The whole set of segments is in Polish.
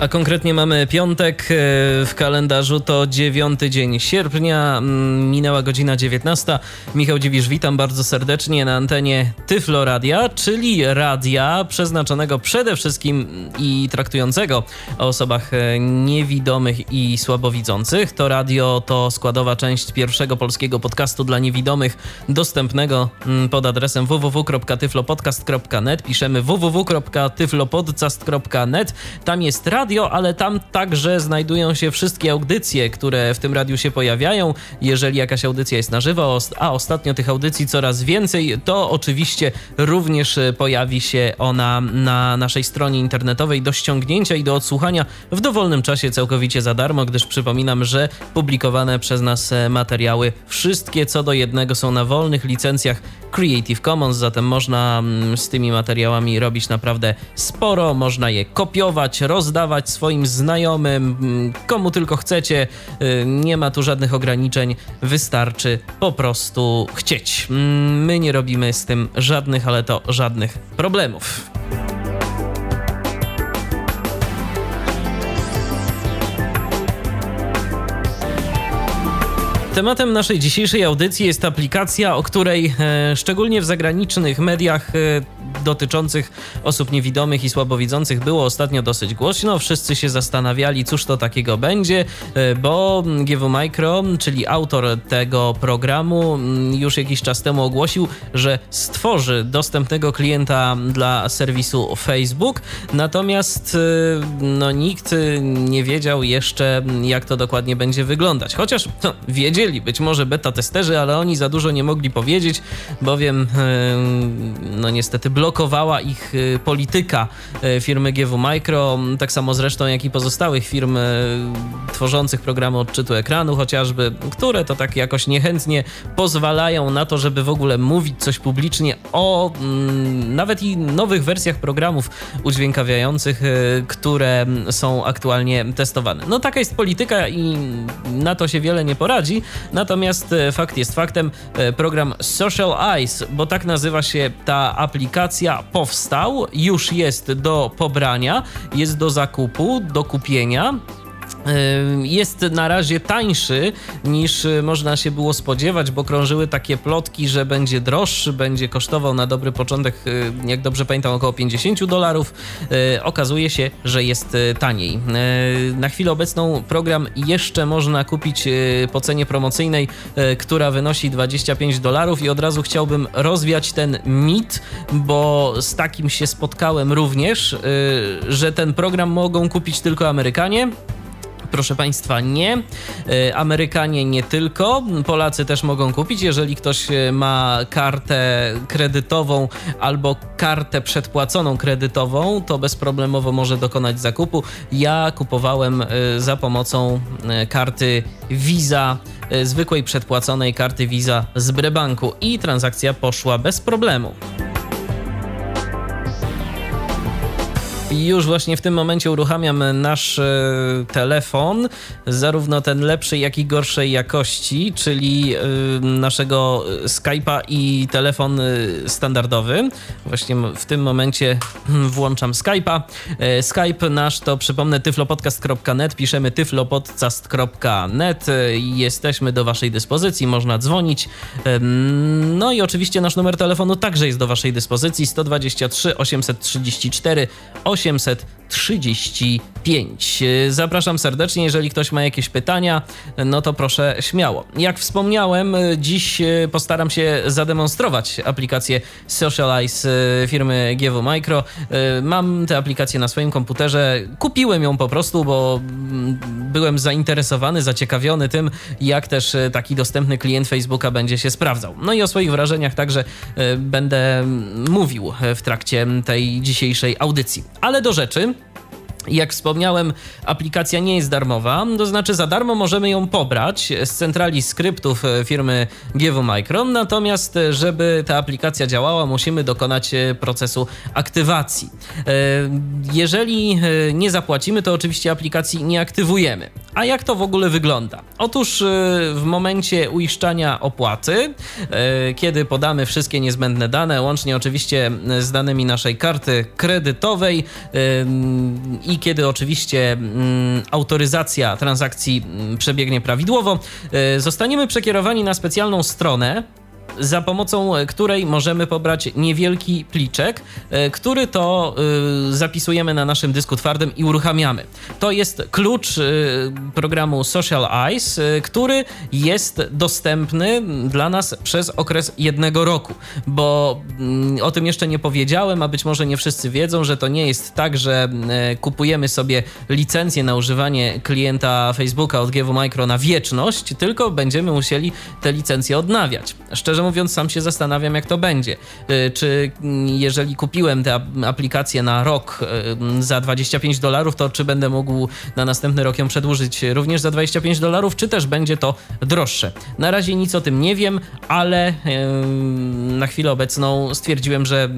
A konkretnie mamy piątek e, w kalendarzu, to 9 dzień sierpnia, minęła godzina 19. Michał Dziwisz, witam bardzo serdecznie na antenie Tyflo Radia, czyli radia przeznaczonego przede wszystkim i traktującego o osobach e, niewidomych i słabowidzących. To radio to składowa część pierwszego polskiego podcastu dla niewidomych, dostępnego pod adresem www.tyflopodcast.net. Piszemy www.tyflopodcast.net. Tam jest radio radio, ale tam także znajdują się wszystkie audycje, które w tym radiu się pojawiają. Jeżeli jakaś audycja jest na żywo, a ostatnio tych audycji coraz więcej, to oczywiście również e, pojawi się ona na naszej stronie internetowej do ściągnięcia i do odsłuchania w dowolnym czasie całkowicie za darmo, gdyż przypominam, że publikowane przez nas e, materiały wszystkie co do jednego są na wolnych licencjach Creative Commons, zatem można mm, z tymi materiałami robić naprawdę sporo, można je kopiować, rozdawać swoim znajomym, mm, komu tylko chcecie. Y, nie ma tu żadnych ograniczeń, wystarczy po prostu chcieć. Mm, my nie robimy z tym żadnych, ale to żadnych problemów. Tematem naszej dzisiejszej audycji jest aplikacja, o której e, szczególnie w zagranicznych mediach e, dotyczących osób niewidomych i słabowidzących było ostatnio dosyć głośno. Wszyscy się zastanawiali, cóż to takiego będzie, e, bo GW Micro, czyli autor tego programu, mm, już jakiś czas temu ogłosił, że stworzy dostępnego klienta dla serwisu Facebook. Natomiast e, no, nikt nie wiedział jeszcze, jak to dokładnie będzie wyglądać. Chociaż no, wiedzieli, być może beta testerzy, ale oni za dużo nie mogli powiedzieć, bowiem e, no niestety blokowała ich y, polityka y, firmy GW Micro, tak samo zresztą jak i pozostałych firm y, tworzących programy odczytu ekranu chociażby, które to tak jakoś niechętnie pozwalają na to, żeby w ogóle mówić coś publicznie o mm, nawet i nowych wersjach programów udźwiękawiających, które są aktualnie testowane. No taka jest polityka i na to się wiele nie poradzi, natomiast fakt jest faktem, program Social Eyes, bo tak nazywa się ta aplikacja, aplikacja powstał, już jest do pobrania, jest do zakupu, do kupienia jest na razie tańszy niż y, można się było spodziewać, bo krążyły takie plotki, że będzie droższy, będzie kosztował na dobry początek, y, jak dobrze pamiętam, około 50 dolarów. Y, okazuje się, że jest taniej. Na chwilę obecną program jeszcze można kupić po cenie promocyjnej, która wynosi 25 dolarów i od razu chciałbym rozwiać ten mit, bo z takim się spotkałem również, że ten program mogą kupić tylko Amerykanie. Proszę Państwa, nie. E, Amerykanie nie tylko, Polacy też mogą kupić. Jeżeli ktoś e, ma kartę kredytową albo kartę przedpłaconą kredytową, to bezproblemowo może dokonać zakupu. Ja kupowałem e, za pomocą karty Visa zwykłej przedpłaconej karty Visa z Brebanku i transakcja poszła bez problemu. Już właśnie w tym momencie uruchamiam nasz e, telefon, zarówno ten lepszej, jak i gorszej jakości, czyli e, naszego Skype'a i telefon e, standardowy. Właśnie w tym momencie włączam Skype'a. Skype nasz to przypomnę tyflopodcast.net, piszemy tyflopodcast.net. Jesteśmy do Waszej dyspozycji, można dzwonić. No i oczywiście nasz numer telefonu także jest do Waszej dyspozycji 123 834 8 800 835. Zapraszam serdecznie, jeżeli ktoś ma jakieś pytania, no to proszę śmiało. Jak wspomniałem, dziś postaram się zademonstrować aplikację Socialize firmy GW Micro. Mam tę aplikację na swoim komputerze, kupiłem ją po prostu, bo byłem zainteresowany, zaciekawiony tym, jak też taki dostępny klient Facebooka będzie się sprawdzał. No i o swoich wrażeniach także będę mówił w trakcie tej dzisiejszej audycji. Ale do rzeczy. Jak wspomniałem, aplikacja nie jest darmowa, to znaczy za darmo możemy ją pobrać z centrali skryptów e, firmy GW Micron, natomiast e, żeby ta aplikacja działała, musimy dokonać e, procesu aktywacji. Jeżeli nie zapłacimy, to oczywiście aplikacji nie aktywujemy. A jak to w ogóle wygląda? Otóż w momencie uiszczania opłaty, kiedy podamy wszystkie niezbędne dane, łącznie oczywiście z danymi naszej karty kredytowej i kiedy oczywiście mm, autoryzacja transakcji mm, przebiegnie prawidłowo, zostaniemy przekierowani na specjalną stronę za pomocą której możemy pobrać niewielki pliczek, e, który to e, zapisujemy na naszym dysku twardym i uruchamiamy. To jest klucz e, programu Social Eyes, który jest dostępny dla nas przez okres jednego roku, bo mm, o tym jeszcze nie powiedziałem, a być może nie wszyscy wiedzą, że to nie jest tak, że kupujemy sobie licencję na używanie klienta Facebooka od GW Micro na wieczność, tylko będziemy musieli te licencje odnawiać. Szczerze szczerze mówiąc, sam się zastanawiam, jak to będzie. Y, czy mm, jeżeli kupiłem tę aplikację na rok y, za 25 dolarów, to czy będę mógł na następny rok ją przedłużyć również za 25 dolarów, czy też będzie to droższe? Na razie nic o tym nie wiem, ale na chwilę obecną stwierdziłem, że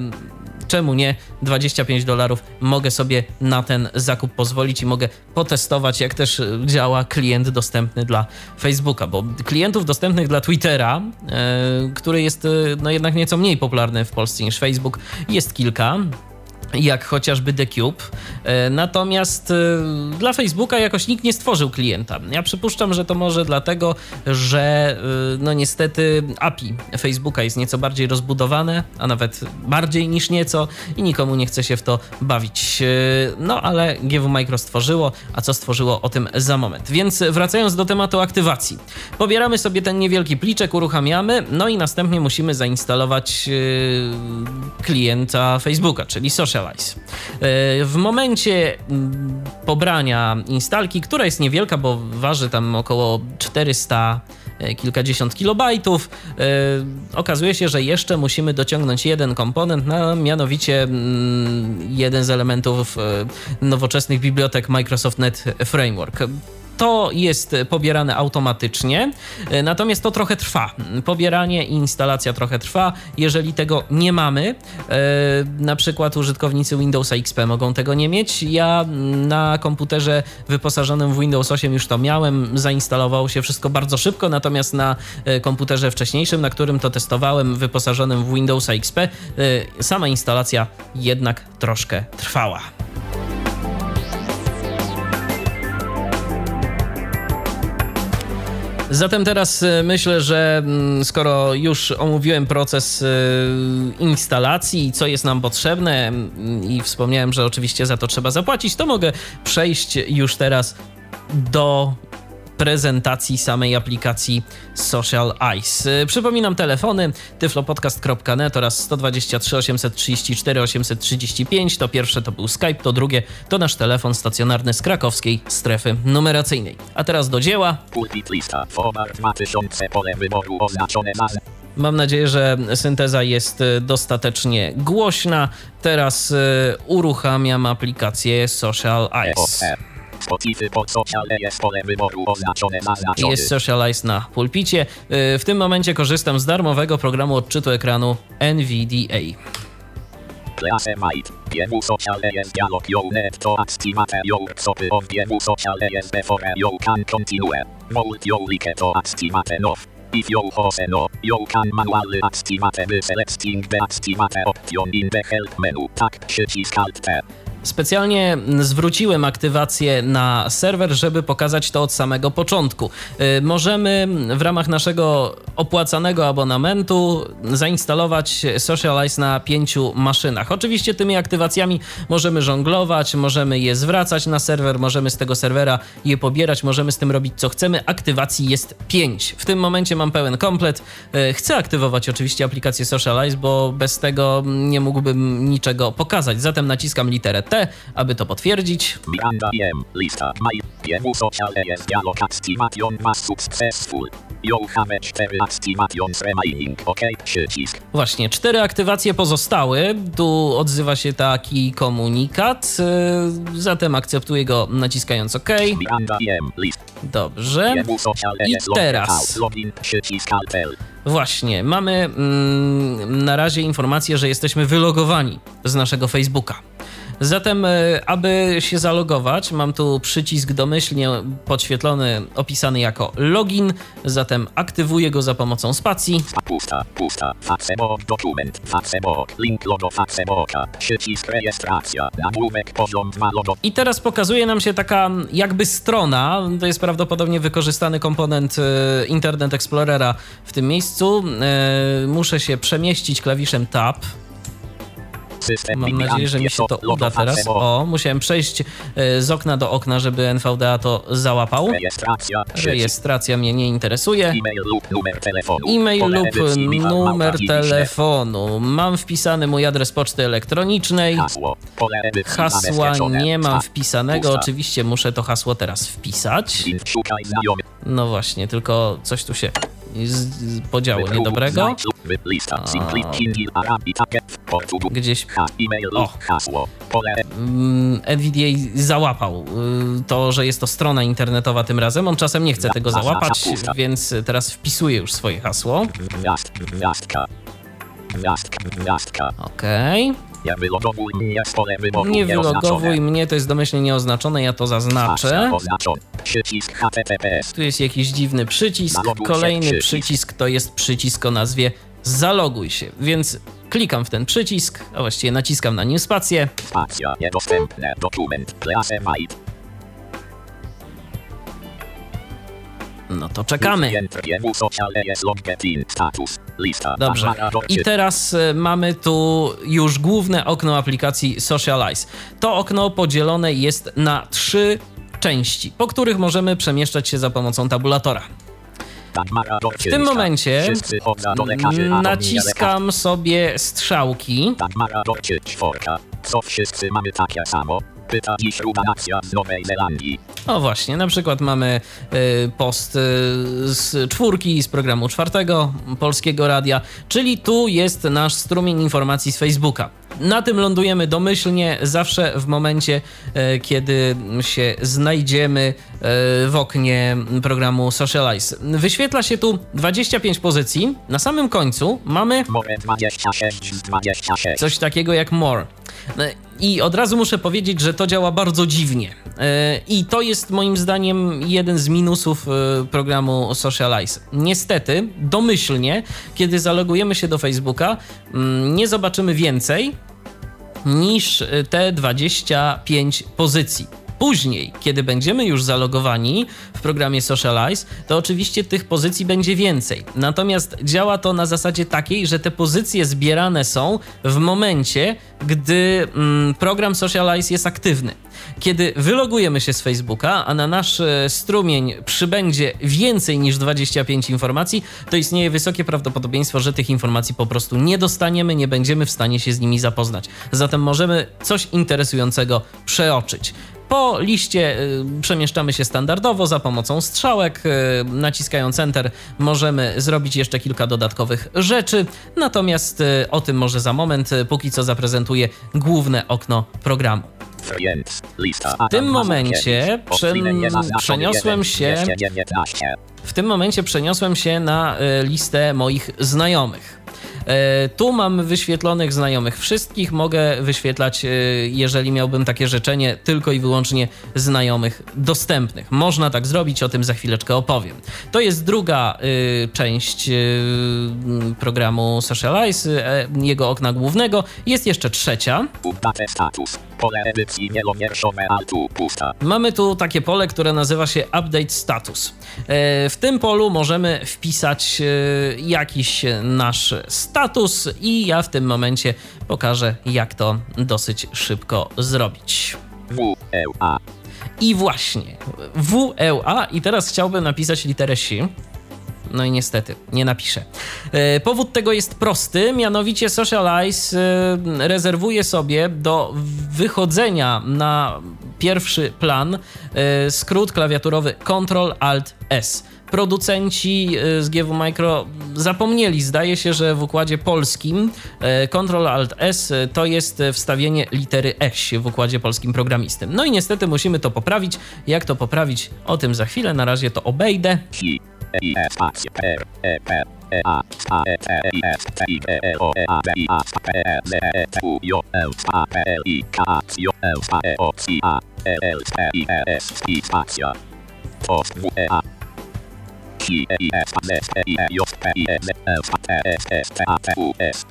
czemu nie? 25 dolarów mogę sobie na ten zakup pozwolić i mogę potestować, jak też działa klient dostępny dla Facebooka, bo klientów dostępnych dla Twittera, e, który jest e, no jednak nieco mniej popularny w Polsce niż Facebook, jest kilka jak chociażby The Cube. E, natomiast e, dla Facebooka jakoś nikt nie stworzył klienta. Ja przypuszczam, że to może dlatego, że e, no niestety API Facebooka jest nieco bardziej rozbudowane, a nawet bardziej niż nieco i nikomu nie chce się w to bawić. No ale GW Micro stworzyło, a co stworzyło o tym za moment. Więc wracając do tematu aktywacji. Pobieramy sobie ten niewielki pliczek, uruchamiamy, no i następnie musimy zainstalować klienta Facebooka, czyli social E, w momencie mm, pobrania instalki, która jest niewielka, bo waży tam około 400 e, kilkadziesiąt kilobajtów. E, okazuje się, że jeszcze musimy dociągnąć jeden komponent, na, mianowicie mm, jeden z elementów nowoczesnych bibliotek Microsoft Net Framework. To jest pobierane automatycznie, e, natomiast to trochę trwa. Pobieranie i instalacja trochę trwa. Jeżeli tego nie mamy, e, na przykład użytkownicy Windows XP mogą tego nie mieć. Ja na komputerze wyposażonym w Windows 8 już to miałem, zainstalowało się wszystko bardzo szybko, natomiast na e, komputerze wcześniejszym, na którym to testowałem, wyposażonym w Windows XP, sama instalacja jednak troszkę trwała. Zatem teraz e, myślę, że mm, skoro już omówiłem proces e, instalacji co jest nam potrzebne mm, i wspomniałem, że oczywiście za to trzeba zapłacić, to mogę przejść już teraz do prezentacji samej aplikacji Social Ice. Przypominam telefony tyflopodcast.net oraz 123 834 835. To pierwsze to był Skype, to drugie to nasz telefon stacjonarny z krakowskiej strefy numeracyjnej. A teraz do dzieła. Mam nadzieję, że synteza jest e, dostatecznie głośna. Teraz y, uruchamiam aplikację Social Ice. Spotify pod Sociale jest pole wyboru oznaczone zaznaczony. Jest Socialize na pulpicie. Y, w tym momencie korzystam z darmowego programu odczytu ekranu NVDA. Classe Might. GW Sociale jest dialog you net to activate your psopy of GW Sociale jest before you can continue. Volt you like to activate off. If you have no, you can manually activate the selecting the activate option in the help menu. Tak, przycisk Alt. Specjalnie zwróciłem aktywację na serwer, żeby pokazać to od samego początku. Y, możemy w ramach naszego opłacanego abonamentu zainstalować Socialize na pięciu maszynach. Oczywiście tymi aktywacjami możemy żonglować, możemy je zwracać na serwer, możemy z tego serwera je pobierać, możemy z tym robić co chcemy. Aktywacji jest pięć. W tym momencie mam pełen komplet. Y, chcę aktywować oczywiście aplikację Socialize, bo bez tego nie mógłbym niczego pokazać. Zatem naciskam literę T aby to potwierdzić. Miranda M. Lista. My. social jest dialog activation was successful. You have cztery activations remaining. OK, przycisk. Właśnie, cztery aktywacje pozostałe. Tu odzywa się taki komunikat. y, Zatem akceptuję go naciskając OK. Miranda M. List. Dobrze. Jemu I teraz. Właśnie, mamy mm, na razie informację, że jesteśmy wylogowani z naszego Facebooka. Zatem, e, aby się zalogować, mam tu przycisk domyślnie podświetlony, opisany jako login. Zatem aktywuję go za pomocą spacji. Pusta, pusta. Facebook dokument. Facebook. Link logo Facebooka. Przycisk rejestracja. Nagłówek poziom 2 logo. I teraz pokazuje nam się taka jakby strona. To jest prawdopodobnie wykorzystany komponent e, Internet Explorera w tym miejscu. E, Muszę się przemieścić klawiszem Tab. Mam nadzieję, że mi się to uda teraz. O, musiałem przejść e, z okna do okna, żeby NVDA to załapał. Rejestracja. Mnie nie interesuje. E-mail lub numer telefonu. Mam wpisany mój adres poczty elektronicznej. Hasła nie mam wpisanego. Oczywiście muszę to hasło teraz wpisać. No właśnie, tylko coś tu się podziało niedobrego. Lista. Hindi. Portugu. Gdzieś Ha. E-mail O. hasło. Pole mm, NVDA załapał y, to, że jest to strona internetowa tym razem. On czasem nie chce tego załapać, więc teraz wpisuję już swoje hasło. Gwiazd, gwiazdka. Gwiazdka, gwiazdka. Okej. Nie wylogowuj mnie z pole wyboru Nie wylogowuj mnie, to jest domyślnie nieoznaczone, ja to zaznaczę. Przycisk HTTPS. Tu jest jakiś dziwny przycisk. Kolejny przycisk to jest przycisk o nazwie Zaloguj się, więc klikam w ten przycisk, a właściwie naciskam na nim spację. Spacja niedostępne. Dokument. Classified. No to czekamy. Dobrze. I teraz e, mamy tu już główne okno aplikacji Socialize. To okno podzielone jest na trzy części, po których możemy przemieszczać się za pomocą tabulatora. Dorczy. W tym momencie naciskam sobie strzałki. Czworka. Co wszyscy mamy takie samo? Pyta dziś Ruda Nacja z Nowej Zelandii. O właśnie, na przykład mamy y, post y, z czwórki, z programu czwartego Polskiego Radia, czyli tu jest nasz strumień informacji z Facebooka. Na tym lądujemy domyślnie zawsze w momencie, e, kiedy się znajdziemy e, w oknie programu Socialize. Wyświetla się tu 25 pozycji. Na samym końcu mamy More 26 z 26. coś takiego jak more. No I od razu muszę powiedzieć, że to działa bardzo dziwnie. E, I to jest moim zdaniem jeden z minusów e, programu Socialize. Niestety, domyślnie, kiedy zalogujemy się do Facebooka, mm, nie zobaczymy więcej niż e, te 25 pozycji. Później, kiedy będziemy już zalogowani w programie Socialize, to oczywiście tych pozycji będzie więcej. Natomiast działa to na zasadzie takiej, że te pozycje zbierane są w momencie, gdy mm, program Socialize jest aktywny. Kiedy wylogujemy się z Facebooka, a na nasz e, strumień przybędzie więcej niż 25 informacji, to istnieje wysokie prawdopodobieństwo, że tych informacji po prostu nie dostaniemy, nie będziemy w stanie się z nimi zapoznać. Zatem możemy coś interesującego przeoczyć. Po liście y, przemieszczamy się standardowo za pomocą strzałek. y, Naciskając Enter możemy zrobić jeszcze kilka dodatkowych rzeczy. Natomiast y, o tym może za moment. Póki co zaprezentuję główne okno programu. W tym momencie prze- przeniosłem się- 219. W tym momencie przeniosłem się na listę moich znajomych. E, Tu mam wyświetlonych znajomych wszystkich. Mogę wyświetlać, e, jeżeli miałbym takie życzenie, tylko i wyłącznie znajomych dostępnych. Można tak zrobić, o tym za chwileczkę opowiem. To jest druga e, część programu Socialize, jego okna głównego. Jest jeszcze trzecia. Pole edycji wielowierszowe altu pusta. Mamy tu takie pole, które nazywa się Update Status. E, W tym polu możemy wpisać e, jakiś nasz status i ja w tym momencie pokażę, jak to dosyć szybko zrobić. W, E, A. I właśnie, WLA i teraz chciałbym napisać literę S. No i niestety, nie napiszę. E, Powód tego jest prosty, mianowicie Socialize e, rezerwuje sobie do wychodzenia na pierwszy plan, e, skrót klawiaturowy Ctrl Alt S. Producenci z GW Micro zapomnieli, zdaje się, że w układzie polskim Ctrl Alt S to jest wstawienie litery S w układzie polskim programistym. No i niestety musimy to poprawić. Jak to poprawić? O tym za chwilę. Na razie to obejdę. I E spacja R E P E A spa E T I S T I B E O E A B I A spa P E Z E T U J L spa P L I K A C J L spa E O C A E L T I E S I spacja Post W E A I E I S spa Z T I E J P I E Z L spa T S S T A T U S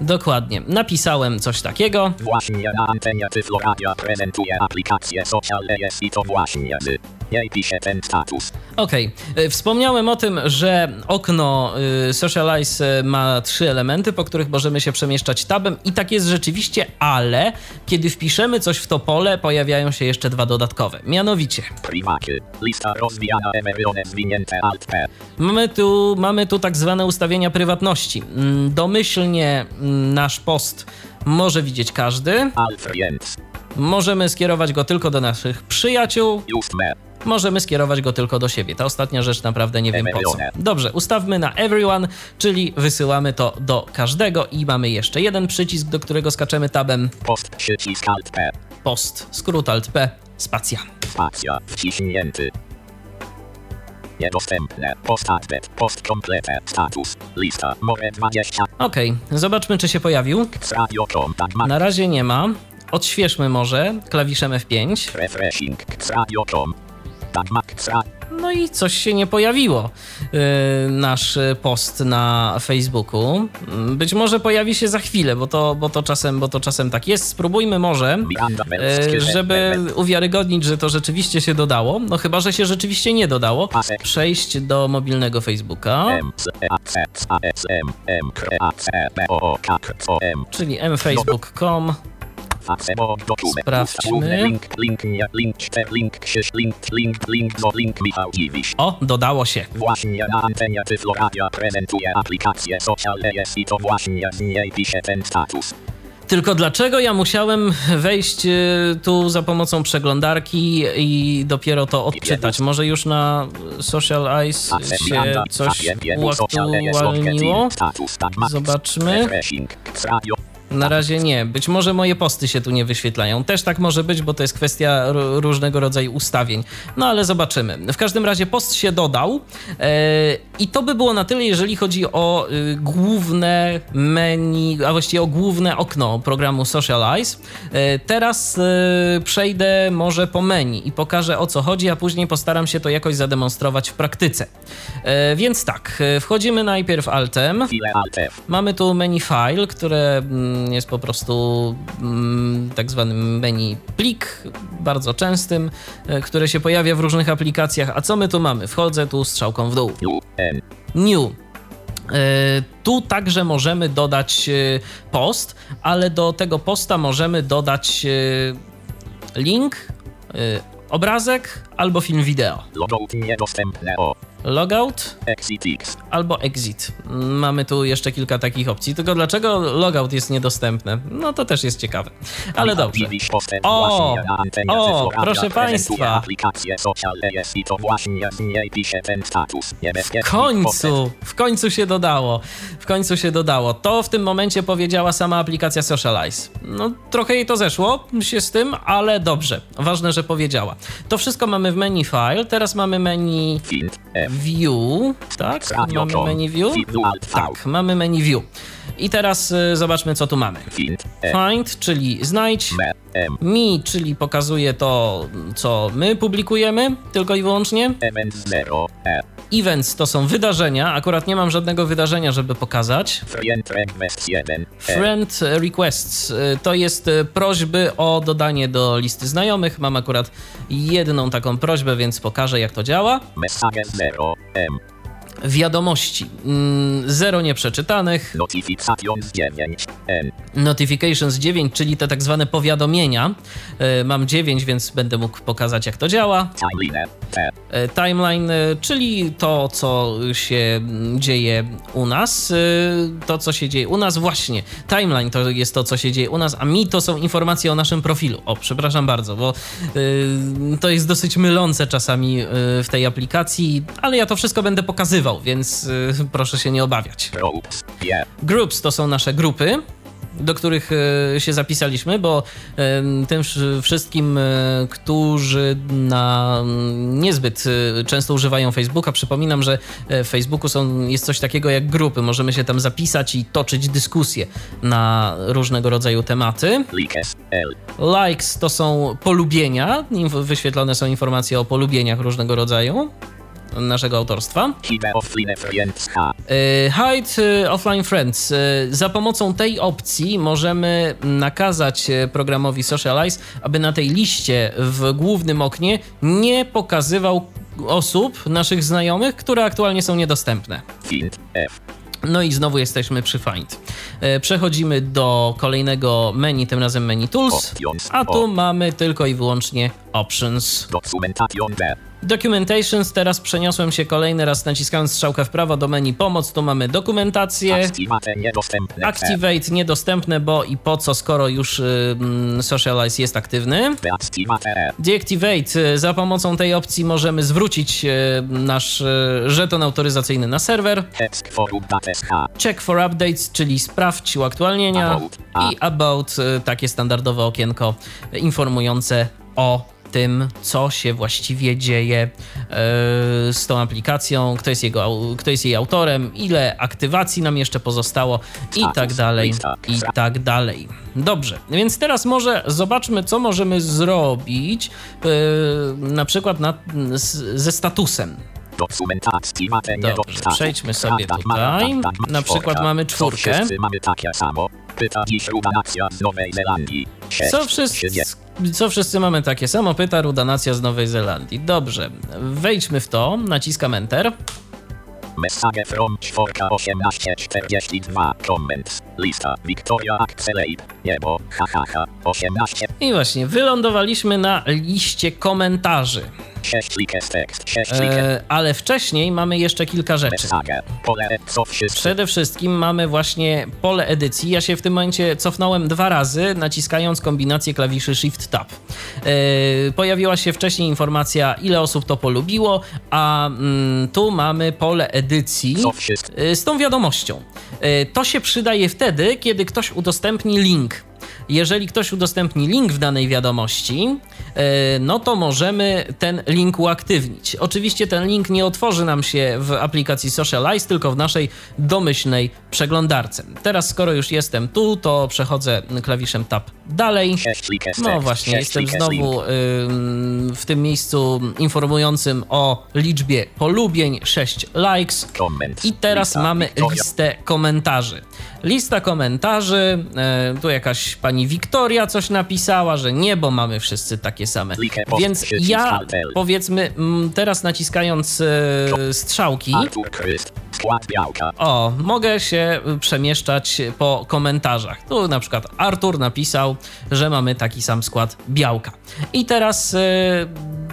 Dokładnie. Napisałem coś takiego. Właśnie na antenie Tyfloradia prezentuje aplikację Social i to właśnie z jej pisze ten status. Okej, y, wspomniałem o tym, że okno y, Socialize y, ma trzy elementy, po których możemy się przemieszczać tabem i tak jest rzeczywiście, ale kiedy wpiszemy coś w to pole, pojawiają się jeszcze dwa dodatkowe. Mianowicie. Lista rozwijana zwinięte Alt P. mamy tu, mamy tu tak zwane ustawienia prywatności. Mm, Domyślnie mm, nasz post może widzieć każdy, Alt możemy skierować go tylko do naszych przyjaciół, Just me. Możemy skierować go tylko do siebie. Ta ostatnia rzecz naprawdę nie wiem po co. Dobrze, ustawmy na everyone, czyli wysyłamy to do każdego i mamy jeszcze jeden przycisk, do którego skaczemy tabem Post przycisk Alt P. post, skrót alt p, spacja. Spacja. Wciśnięty. Niedostępne. Post adbet. Post complete. Status. Lista. More 20. Okej, zobaczmy czy się pojawił. Dagmar. Na razie nie ma. Odświeżmy może klawiszem F5. Refreshing. No i coś się nie pojawiło. Yy, nasz post na Facebooku. Być może pojawi się za chwilę, bo to, bo to, czasem, bo to czasem tak jest. Spróbujmy może, Welskie. żeby uwiarygodnić, że to rzeczywiście się dodało. No chyba, że się rzeczywiście nie dodało. Przejść do mobilnego Facebooka, czyli mfacebook.com. Sprawdźmy. O, dodało się. Właśnie na antenie Tyfloradia prezentuje aplikację Social i to właśnie z niej pisze ten status. Tylko dlaczego ja musiałem wejść y, tu za pomocą przeglądarki i dopiero to odczytać? Może już na Social Eyes się coś uaktualniło? Zobaczmy. Na razie nie. Być może moje posty się tu nie wyświetlają. Też tak może być, bo to jest kwestia różnego rodzaju ustawień. No ale zobaczymy. W każdym razie post się dodał e, i to by było na tyle, jeżeli chodzi o y, główne menu, a właściwie o główne okno programu Socialize. E, teraz e, przejdę może po menu i pokażę o co chodzi, a później postaram się to jakoś zademonstrować w praktyce. Więc tak, wchodzimy najpierw altem. Mamy tu menu file, które mm, jest po prostu mm, tak zwanym menu plik, bardzo częstym, e, które się pojawia w różnych aplikacjach. A co my tu mamy? Wchodzę tu strzałką w dół. New. E, Tu także możemy dodać e, post, ale do tego posta możemy dodać link, obrazek albo film wideo. logout niedostępne o, Logout exit X, albo exit. Mamy tu jeszcze kilka takich opcji. Tylko dlaczego logout jest niedostępne? No to też jest ciekawe. Ale dobrze. O, o, proszę państwa. W końcu, w końcu się dodało. W końcu się dodało. To w tym momencie powiedziała sama aplikacja Socialize. No, trochę jej to zeszło się z tym, ale dobrze. Ważne, że powiedziała. To wszystko mamy w menu file. Teraz mamy menu view. Tak? Mamy menu view. Tak, mamy menu view. I teraz y, zobaczmy, co tu mamy. Find, czyli znajdź. Mi, czyli pokazuje to, co my publikujemy, tylko i wyłącznie. Event 0, Events to są wydarzenia. Akurat nie mam żadnego wydarzenia, żeby pokazać. Friend Request 1, E, Friend requests y, to jest y, prośby o dodanie do listy znajomych. Mam akurat jedną taką prośbę, więc pokażę, jak to działa. Message 0, M, Wiadomości. Mm, Zero nieprzeczytanych. Notifications 9. N. Notifications 9, czyli te tak zwane powiadomienia. E, Mam 9, więc będę mógł pokazać, jak to działa. Timeline. T. E, Timeline, e, czyli to, co się dzieje u nas. e, To, co się dzieje u nas, właśnie. Timeline to jest to, co się dzieje u nas, a mi to są informacje o naszym profilu. O, przepraszam bardzo, bo e, to jest dosyć mylące czasami e, w tej aplikacji, ale ja to wszystko będę pokazywał, więc e, proszę się nie obawiać. Groups. P. Groups to są nasze grupy, do których e, się zapisaliśmy, bo tym wsz- wszystkim, e, którzy na mm, niezbyt e, często używają Facebooka, przypominam, że w Facebooku są, jest coś takiego jak grupy. Możemy się tam zapisać i toczyć dyskusje na różnego rodzaju tematy. Likes. To są polubienia, wyświetlone są informacje o polubieniach różnego rodzaju naszego autorstwa. Hide offline friends Hide Offline Friends. E, Za pomocą tej opcji możemy nakazać programowi Socialize, aby na tej liście w głównym oknie nie pokazywał osób, naszych znajomych, które aktualnie są niedostępne. Find. F. No i znowu jesteśmy przy Find. Przechodzimy do kolejnego menu, tym razem menu Tools, a tu mamy tylko i wyłącznie Options. Documentation. Documentations, teraz przeniosłem się kolejny raz naciskając strzałkę w prawo do menu pomoc, tu mamy dokumentację. Activate niedostępne. Activate niedostępne, bo i po co, skoro już y, mm, Socialize jest aktywny. Deactivate. Deactivate, y, za pomocą tej opcji możemy zwrócić y, nasz żeton autoryzacyjny na serwer. For. Check for updates, czyli sprawdź uaktualnienia. About. I about, takie standardowe okienko informujące o tym, co się właściwie dzieje y, z tą aplikacją, kto jest, jego, kto jest jej autorem, ile aktywacji nam jeszcze pozostało i Status, tak dalej, lista. i tak dalej. Dobrze, więc teraz może zobaczmy, co możemy zrobić y, na przykład na, ze statusem. Dobrze, niedostępne. przejdźmy sobie Tak, tak, tutaj. tak, tak, Na przykład mamy czwórkę. Co Trzydzieści. Co wszyscy mamy takie samo? Pyta Ruda z Nowej Zelandii. Dobrze, wejdźmy w to, naciskam Enter. Message from 41842 comments. Lista Victoria Accelerate. Niebo. Hahaha. 18. I właśnie, wylądowaliśmy na liście komentarzy. 6 likes tekst. 6 likes. E, ale wcześniej mamy jeszcze kilka rzeczy. Przede wszystkim mamy właśnie pole edycji. Ja się w tym momencie cofnąłem dwa razy, naciskając kombinację klawiszy Shift Tab. Yy, pojawiła się wcześniej informacja, ile osób to polubiło, a mm, tu mamy pole edycji yy, z tą wiadomością. Yy, to się przydaje wtedy, kiedy ktoś udostępni link. Jeżeli ktoś udostępni link w danej wiadomości, yy, no to możemy ten link uaktywnić. Oczywiście ten link nie otworzy nam się w aplikacji Socialize, tylko w naszej domyślnej przeglądarce. Teraz, skoro już jestem tu, to przechodzę klawiszem Tab dalej. 6 likes No właśnie, jestem znowu w tym miejscu informującym o liczbie polubień, 6 likes. I teraz mamy listę komentarzy. Lista komentarzy, e, tu jakaś pani Wiktoria coś napisała, że nie, bo mamy wszyscy takie same. Więc ja powiedzmy teraz naciskając e, strzałki, o, mogę się przemieszczać po komentarzach. Tu na przykład Artur napisał, że mamy taki sam skład białka. I teraz e,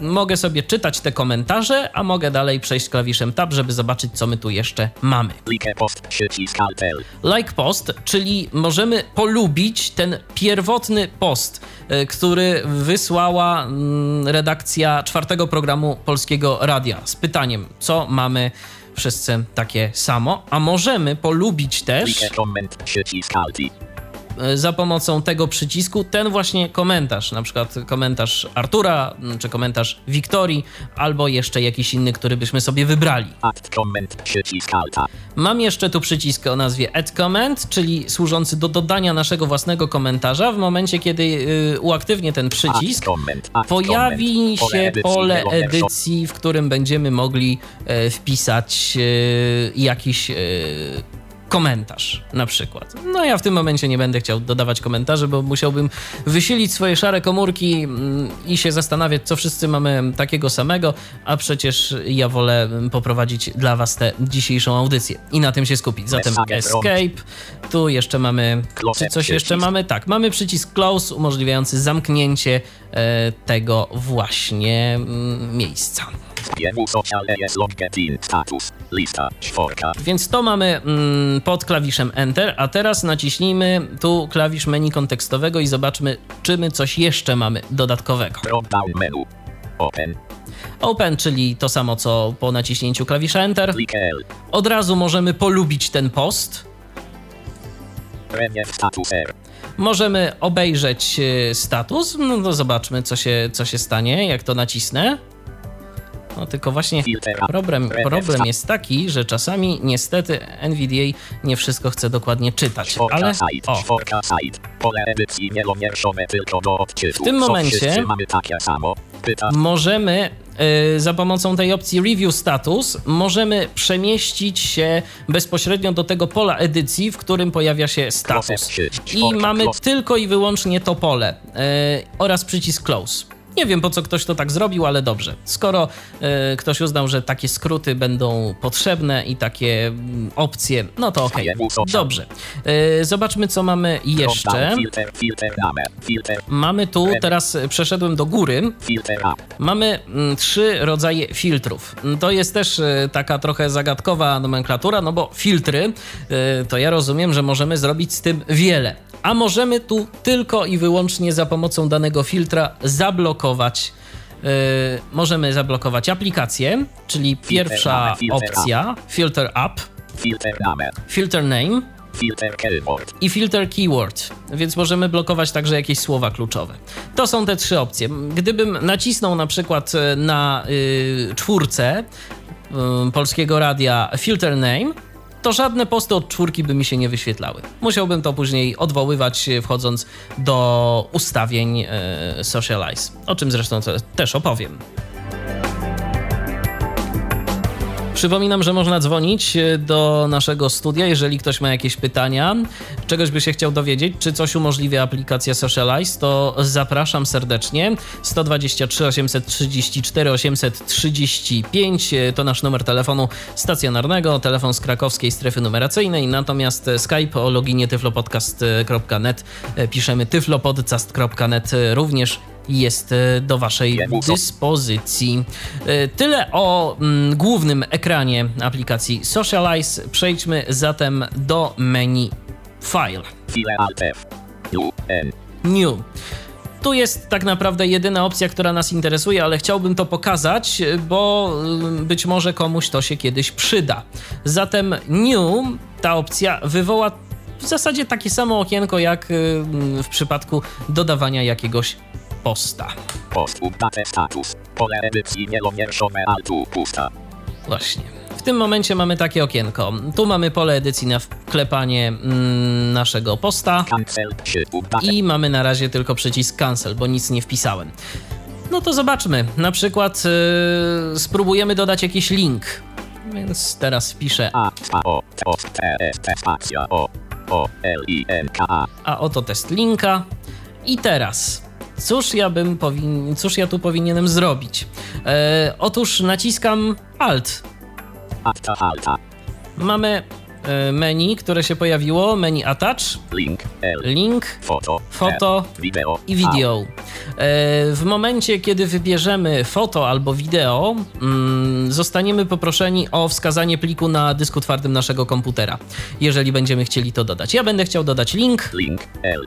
mogę sobie czytać te komentarze, a mogę dalej przejść klawiszem Tab, żeby zobaczyć, co my tu jeszcze mamy. Like post. Przycisk Altel. Like post, czyli możemy polubić ten pierwotny post, e, który wysłała mm, redakcja czwartego programu Polskiego Radia z pytaniem, co mamy wszyscy takie samo, a możemy polubić też Like comment. Przycisk Alti. E, za pomocą tego przycisku ten właśnie komentarz, na przykład komentarz Artura, czy komentarz Wiktorii, albo jeszcze jakiś inny, który byśmy sobie wybrali. Add comment. Przycisk Alta. Mam jeszcze tu przycisk o nazwie Add Comment, czyli służący do dodania naszego własnego komentarza. W momencie, kiedy y, uaktywnię ten przycisk, Add comment. Add pojawi comment. Pole się edycji pole edycji, w którym będziemy mogli e, wpisać e, jakiś komentarz na przykład. No ja w tym momencie nie będę chciał dodawać komentarzy, bo musiałbym wysilić swoje szare komórki mm, i się zastanawiać, co wszyscy mamy takiego samego, a przecież ja wolę poprowadzić dla was tę dzisiejszą audycję i na tym się skupić. Zatem escape, tu jeszcze mamy, czy coś jeszcze mamy? Tak, mamy przycisk close umożliwiający zamknięcie e, tego właśnie mm, miejsca. Więc to mamy mm, pod klawiszem Enter, a teraz naciśnijmy tu klawisz menu kontekstowego i zobaczmy, czy my coś jeszcze mamy dodatkowego. Open. Open, czyli to samo co po naciśnięciu klawisza Enter. Od razu możemy polubić ten post. Możemy obejrzeć e, status. No to zobaczmy, co się, co się stanie, jak to nacisnę. No tylko właśnie problem, problem jest taki, że czasami niestety NVDA nie wszystko chce dokładnie czytać, ale o. W tym momencie możemy y, za pomocą tej opcji Review Status możemy przemieścić się bezpośrednio do tego pola edycji, w którym pojawia się status. I mamy tylko i wyłącznie to pole y, oraz przycisk Close. Nie wiem po co ktoś to tak zrobił, ale dobrze. Skoro y, ktoś uznał, że takie skróty będą potrzebne i takie y, opcje, no to okej. Okay. Dobrze. Y, zobaczmy, co mamy jeszcze. Mamy tu, teraz przeszedłem do góry. Mamy y, trzy rodzaje filtrów. To jest też y, taka trochę zagadkowa nomenklatura, no bo filtry, to ja rozumiem, że możemy zrobić z tym wiele. A możemy tu tylko i wyłącznie za pomocą danego filtra zablokować Yy, możemy zablokować aplikację, czyli pierwsza opcja filter up, filter name i filter keyword, więc możemy blokować także jakieś słowa kluczowe. To są te trzy opcje. Gdybym nacisnął na przykład na y, czwórce y, polskiego radia filter name, to żadne posty od czwórki by mi się nie wyświetlały. Musiałbym to później odwoływać, wchodząc do ustawień e, Socialize, o czym zresztą też opowiem. Przypominam, że można dzwonić e, do naszego studia, jeżeli ktoś ma jakieś pytania, czegoś by się chciał dowiedzieć, czy coś umożliwia aplikacja Socialize, to zapraszam serdecznie. 123 834 835 to nasz numer telefonu stacjonarnego, telefon z krakowskiej strefy numeracyjnej, natomiast Skype o loginie tyflopodcast.net e, piszemy tyflopodcast.net również jest e, do Waszej dyspozycji. E, tyle o mm, głównym ekranie aplikacji Socialize. Przejdźmy zatem do menu File. New. Tu jest tak naprawdę jedyna opcja, która nas interesuje, ale chciałbym to pokazać, bo mm, być może komuś to się kiedyś przyda. Zatem New, ta opcja wywoła w zasadzie takie samo okienko jak w przypadku dodawania jakiegoś posta. Post status. Pole edycji altu pusta. Właśnie. W tym momencie mamy takie okienko. Tu mamy pole edycji na wklepanie mm, naszego posta i mamy na razie tylko przycisk cancel, bo nic nie wpisałem. No to zobaczmy. Na przykład yy, spróbujemy dodać jakiś link. Więc teraz wpiszę A, o, A oto test linka. I teraz Cóż ja bym powin... cóż ja tu powinienem zrobić? E, otóż naciskam Alt. Mamy e, menu, które się pojawiło, menu Attach, link, link foto, foto video, i video. E, w momencie, kiedy wybierzemy foto albo wideo, mm, zostaniemy poproszeni o wskazanie pliku na dysku twardym naszego komputera, jeżeli będziemy chcieli to dodać. Ja będę chciał dodać link. link L.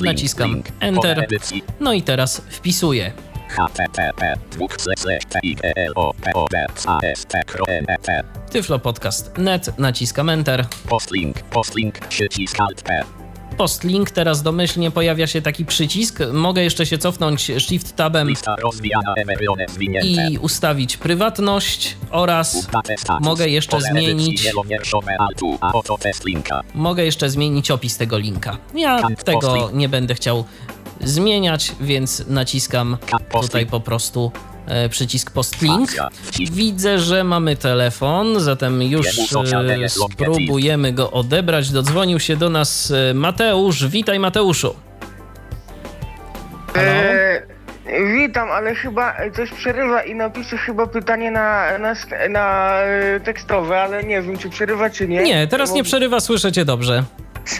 Naciskam Enter. No i teraz wpisuję. Tyflopodcast.net, naciskam Enter. Postlink, postlink, przycisk Alt P postlink, teraz domyślnie pojawia się taki przycisk. Mogę jeszcze się cofnąć Shift Tabem i ustawić prywatność oraz mogę jeszcze zmienić mogę jeszcze zmienić opis tego linka. Ja tego nie będę chciał zmieniać, więc naciskam tutaj po prostu przycisk postlink. Widzę, że mamy telefon, zatem już e, spróbujemy go odebrać. Dodzwonił się do nas e, Mateusz. Witaj Mateuszu. Halo? E, witam, ale chyba coś przerywa i napiszę chyba pytanie na, na, na e, tekstowe, ale nie wiem, czy przerywa, czy nie. Nie, teraz nie przerywa, słyszę cię dobrze.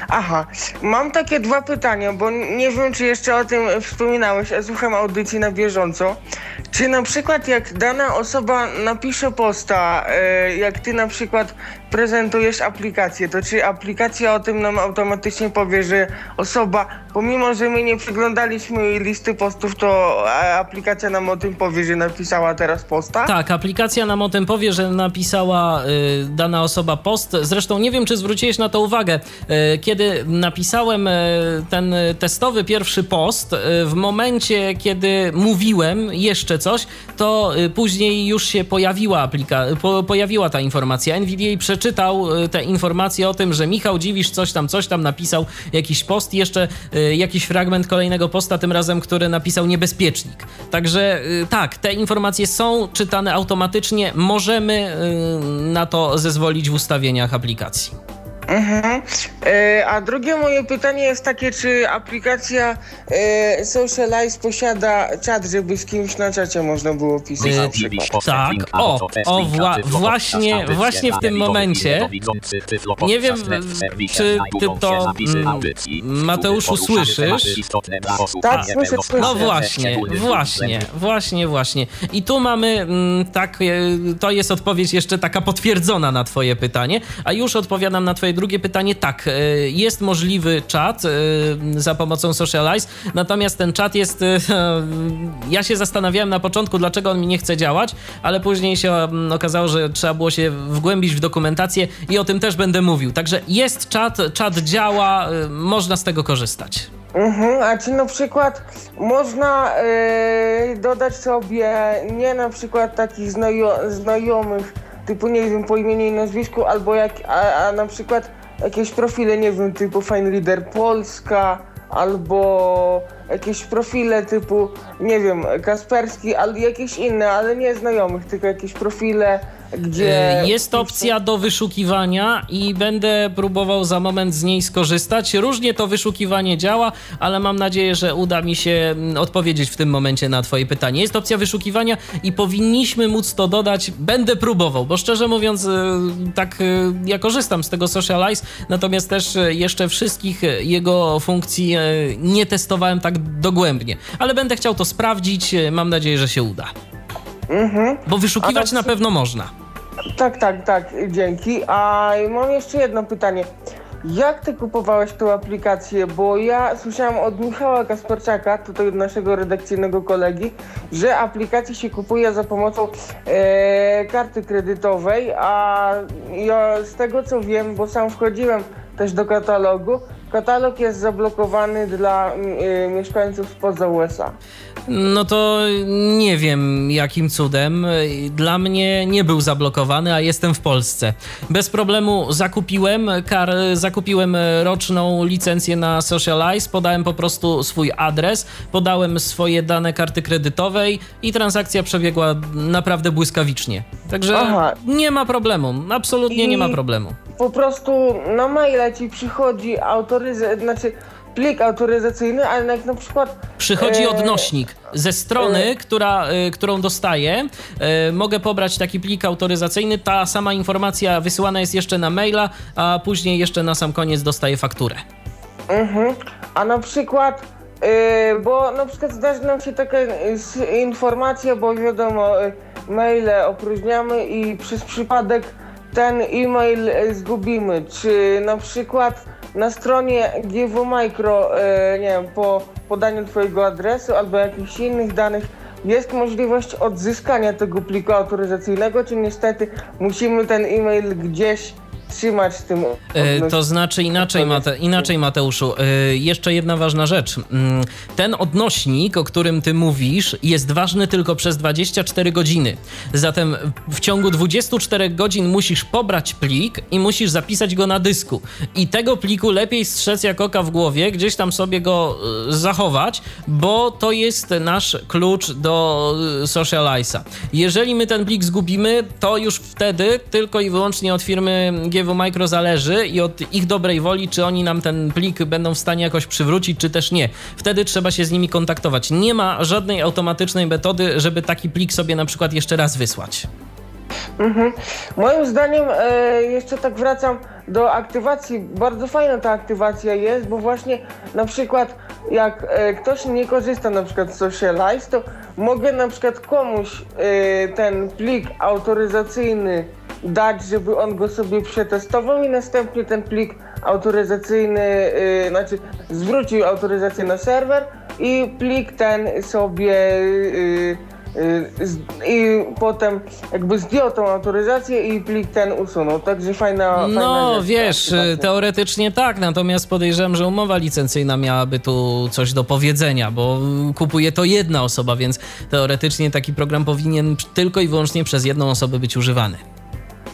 Aha, mam takie dwa pytania, bo nie wiem, czy jeszcze o tym wspominałeś, a słucham audycji na bieżąco. Czy na przykład jak dana osoba napisze posta, e, jak ty na przykład prezentujesz aplikację, to czy aplikacja o tym nam automatycznie powie, że osoba, pomimo że my nie przeglądaliśmy listy postów, to aplikacja nam o tym powie, że napisała teraz posta? Tak, aplikacja nam o tym powie, że napisała y, dana osoba post. Zresztą nie wiem, czy zwróciłeś na to uwagę. Y, kiedy napisałem y, ten testowy pierwszy post, y, w momencie, kiedy mówiłem jeszcze coś, to y, później już się pojawiła aplika- po, pojawiła ta informacja. NVDA przeczytał y, te informacje o tym, że Michał Dziwisz coś tam, coś tam napisał, jakiś post, jeszcze y, jakiś fragment kolejnego posta, tym razem, który napisał niebezpiecznik. Także y, tak, te informacje są czytane automatycznie. Możemy na to zezwolić w ustawieniach aplikacji. Mhm. E, a drugie moje pytanie jest takie, czy aplikacja e, Socialize posiada czat, żeby z kimś na czacie można było pisać Yy, na przykład? Tak, o, o, wła- właśnie- właśnie w tym momencie. Nie wiem, czy ty to, mm, Mateuszu, słyszysz? Tak, słyszę, słyszę. No właśnie, właśnie, właśnie, właśnie. I tu mamy, mm, tak, e, to jest odpowiedź jeszcze taka potwierdzona na Twoje pytanie, a już odpowiadam na Twoje drugie pytanie. Tak, e, jest możliwy czat e, za pomocą Socialize, natomiast ten czat jest. e, Ja się zastanawiałem na początku, dlaczego on mi nie chce działać, ale później się mm, okazało, że trzeba było się wgłębić w dokumentację i o tym też będę mówił. Także jest czat, czat działa, można z tego korzystać. Mhm, a czy na przykład można e, dodać sobie nie na przykład takich znajo- znajomych, typu nie wiem, po imieniu i nazwisku, albo jak, a, a na przykład jakieś profile, nie wiem, typu Fine Leader Polska, albo jakieś profile typu, nie wiem, Kasperski, albo jakieś inne, ale nie znajomych, tylko jakieś profile, gdzie... Y, Jest opcja do wyszukiwania i będę próbował za moment z niej skorzystać. Różnie to wyszukiwanie działa, ale mam nadzieję, że uda mi się mm, odpowiedzieć w tym momencie na Twoje pytanie. Jest opcja wyszukiwania i powinniśmy móc to dodać. Będę próbował, bo szczerze mówiąc, y, tak y, ja korzystam z tego Socialize, natomiast też jeszcze wszystkich jego funkcji nie testowałem tak dogłębnie. Ale będę chciał to sprawdzić. y, Mam nadzieję, że się uda. Mhm. Bo wyszukiwać tak na pewno można. Tak, tak, tak, dzięki. A mam jeszcze jedno pytanie. Jak ty kupowałeś tą aplikację? Bo ja słyszałem od Michała Kasperczaka, tutaj od naszego redakcyjnego kolegi, że aplikację się kupuje za pomocą e, karty kredytowej, a ja z tego co wiem, bo sam wchodziłem też do katalogu, katalog jest zablokowany dla mm, e, mieszkańców spoza USA. No to nie wiem jakim cudem. Dla mnie nie był zablokowany, a jestem w Polsce. Bez problemu zakupiłem, kar, zakupiłem roczną licencję na Socialize, podałem po prostu swój adres, podałem swoje dane karty kredytowej i transakcja przebiegła naprawdę błyskawicznie. Także Aha. nie ma problemu, absolutnie nie ma I- problemu. po prostu na maila ci przychodzi znaczy plik autoryzacyjny, ale jak na przykład... Przychodzi e, odnośnik ze strony, która, y, którą dostaję. Mogę pobrać taki plik autoryzacyjny. Ta sama informacja wysyłana jest jeszcze na maila, a później jeszcze na sam koniec dostaję fakturę. Mhm. A na przykład, e, bo na przykład zdarzy nam się taka e, informacja, bo wiadomo, e, maile opróżniamy i przez przypadek ten e-mail e, zgubimy. Czy na przykład na stronie GW Micro, e, nie wiem, po podaniu twojego adresu albo jakichś innych danych jest możliwość odzyskania tego pliku autoryzacyjnego, czy niestety musimy ten e-mail gdzieś trzymać tym. E, to znaczy inaczej, Mate, inaczej Mateuszu. E, jeszcze jedna ważna rzecz. Mm, ten odnośnik, o którym ty mówisz, jest ważny tylko przez 24 godziny. Zatem w ciągu 24 godzin musisz pobrać plik i musisz zapisać go na dysku. I tego pliku lepiej strzec jak oka w głowie, gdzieś tam sobie go e, zachować, bo to jest nasz klucz do Socialize'a. Jeżeli my ten plik zgubimy, to już wtedy tylko i wyłącznie od firmy GW Micro zależy i od ich dobrej woli, czy oni nam ten plik będą w stanie jakoś przywrócić, czy też nie. Wtedy trzeba się z nimi kontaktować. Nie ma żadnej automatycznej metody, żeby taki plik sobie na przykład jeszcze raz wysłać. Mhm. Moim zdaniem, e, jeszcze tak wracam do aktywacji. Bardzo fajna ta aktywacja jest, bo właśnie na przykład jak e, ktoś nie korzysta na przykład z Socialize, to mogę na przykład komuś e, ten plik autoryzacyjny dać, żeby on go sobie przetestował i następnie ten plik autoryzacyjny, e, znaczy zwrócił autoryzację na serwer i plik ten sobie e, Y, I potem jakby zdjął tą autoryzację i plik ten usunął. Także fajna. fajna No rzecz, wiesz, tak, teoretycznie tak, natomiast podejrzewam, że umowa licencyjna miałaby tu coś do powiedzenia, bo kupuje to jedna osoba, więc teoretycznie taki program powinien tylko i wyłącznie przez jedną osobę być używany.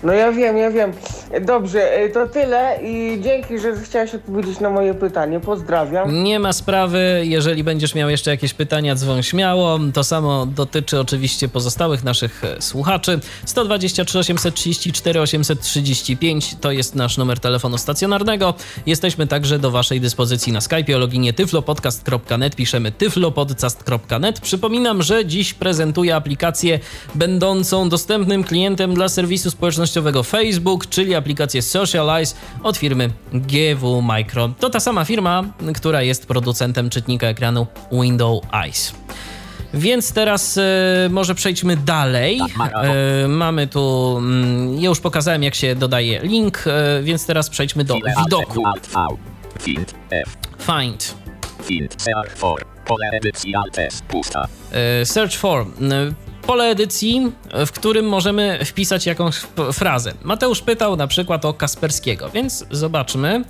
No ja wiem, ja wiem. Dobrze, y, to tyle i dzięki, że chciałeś odpowiedzieć na moje pytanie. Pozdrawiam. Nie ma sprawy. Jeżeli będziesz miał jeszcze jakieś pytania, dzwoń śmiało. To samo dotyczy oczywiście pozostałych naszych e, słuchaczy. 123 834 835 to jest nasz numer telefonu stacjonarnego. Jesteśmy także do Waszej dyspozycji na Skype o loginie tyflopodcast.net. Piszemy tyflopodcast.net. Przypominam, że dziś prezentuję aplikację będącą dostępnym klientem dla serwisu społecznościowego społecznościowego Facebook, czyli aplikację Socialize od firmy GW Micro. To ta sama firma, która jest producentem czytnika ekranu Windows Eyes. Więc teraz e, może przejdźmy dalej. E, mamy tu, mm, ja już pokazałem jak się dodaje link, e, więc teraz przejdźmy do widoku. Find. Find. Find search for. Pole edycji Alt. Pusta. Search for. Pole edycji, w którym możemy wpisać jakąś frazę. Mateusz pytał na przykład o Kasperskiego, więc zobaczmy.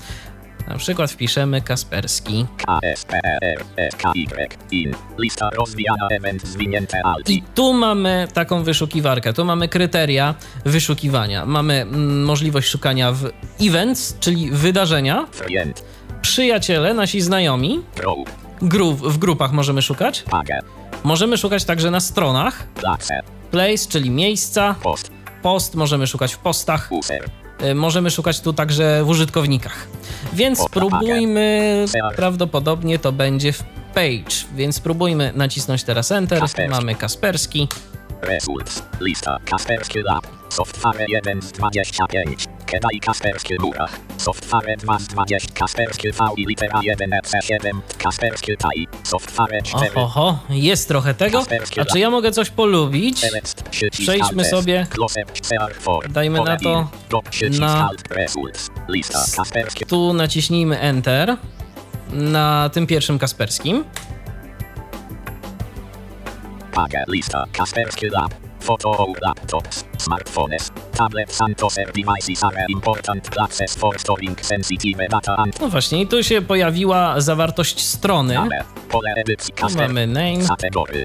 Na przykład wpiszemy Kasperski. K S P R S K Y. In. Lista rozwijana event zwinięte Alt. I tu mamy taką wyszukiwarkę, tu mamy kryteria wyszukiwania. Mamy mm, możliwość szukania w events, czyli wydarzenia, Friend. przyjaciele, nasi znajomi, gru- w grupach możemy szukać. Możemy szukać także na stronach. Place. Place, czyli miejsca. Post. Post możemy szukać w postach. Y, możemy szukać tu także w użytkownikach. Więc O, spróbujmy, tak. prawdopodobnie to będzie w page, więc spróbujmy nacisnąć teraz Enter. Kasperski. Mamy Kasperski. Results. Lista. Kaspersky Lab. Software 1 z 25. Kedaj Kaspersky Murach. Software 2 z 20. Kaspersky V i litera 1 EC7. Kaspersky Tai. Software 4. Oho, jest trochę tego. A czy ja mogę coś polubić? Przejdźmy sobie. Dajmy na to na-. Tu naciśnijmy Enter na tym pierwszym Kasperskim. Lista. Kaspersky Lab. Photo laptops, smartphones, tablets and other devices are important places for storing sensitive data and No właśnie, i tu się pojawiła zawartość strony. Pole edycji Tu Kasper. mamy name,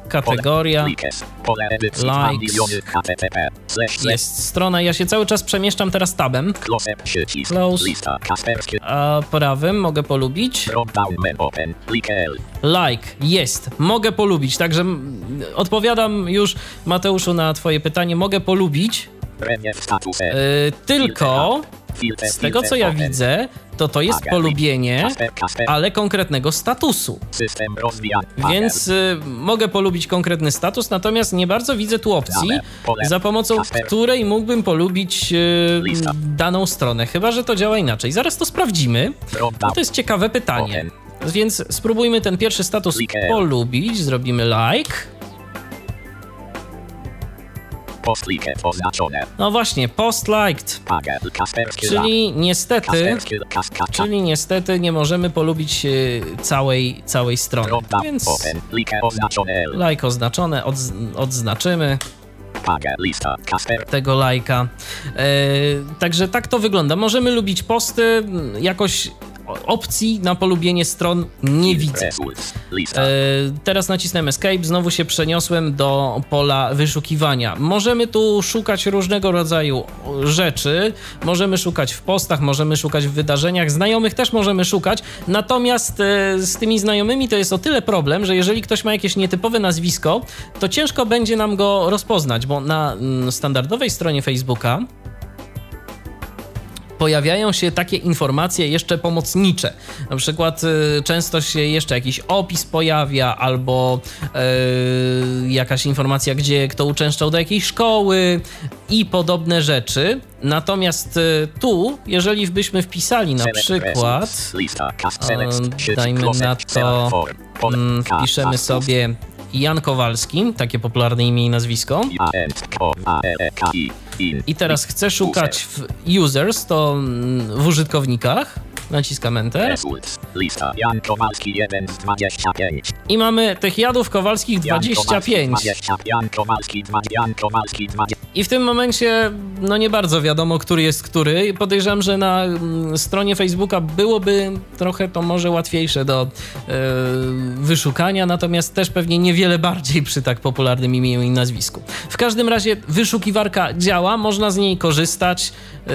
kategoria. Likes. Pole edycji Likes. 2 miliony HTTP. Slash slash. jest strona. Ja się cały czas przemieszczam teraz tabem. Close. A prawym mogę polubić. Like jest. Mogę polubić. Także odpowiadam już, Mateuszu, na Twoje pytanie. Mogę polubić, yy, tylko z tego, co ja widzę, to to jest polubienie, ale konkretnego statusu. Więc y, mogę polubić konkretny status, natomiast nie bardzo widzę tu opcji, za pomocą której mógłbym polubić y, Lista. daną stronę. Chyba, że to działa inaczej. Zaraz to sprawdzimy. No to jest ciekawe pytanie. Więc spróbujmy ten pierwszy status polubić. Zrobimy like. Post like oznaczone. No właśnie, post liked. Czyli niestety, czyli niestety nie możemy polubić y, całej, całej strony. Więc. Like oznaczone odz- odznaczymy. Tego lajka. E, także tak to wygląda. Możemy lubić posty, jakoś opcji na polubienie stron nie widzę. E, teraz nacisnę Escape, znowu się przeniosłem do pola wyszukiwania. Możemy tu szukać różnego rodzaju rzeczy, możemy szukać w postach, możemy szukać w wydarzeniach, znajomych też możemy szukać, natomiast e, z tymi znajomymi to jest o tyle problem, że jeżeli ktoś ma jakieś nietypowe nazwisko, to ciężko będzie nam go rozpoznać, bo na mm, standardowej stronie Facebooka pojawiają się takie informacje jeszcze pomocnicze. Na przykład y, często się jeszcze jakiś opis pojawia, albo y, jakaś informacja, gdzie kto uczęszczał do jakiejś szkoły i podobne rzeczy. Natomiast y, tu, jeżeli byśmy wpisali na przykład, dajmy na to, mm, wpiszemy sobie Jan Kowalski, takie popularne imię i nazwisko. I, teraz chcę szukać w users, to w użytkownikach. Naciskam Enter. Lista. Jan Kowalski 1 z 25. I mamy tych jadów kowalskich Jan Kowalski 25. 20. Jan Kowalski 2. Jan Kowalski 20. I w tym momencie, no nie bardzo wiadomo, który jest który. Podejrzewam, że na mm, stronie Facebooka byłoby trochę to może łatwiejsze do e, wyszukania, natomiast też pewnie niewiele bardziej przy tak popularnym imieniu i nazwisku. W każdym razie wyszukiwarka działa, można z niej korzystać, e,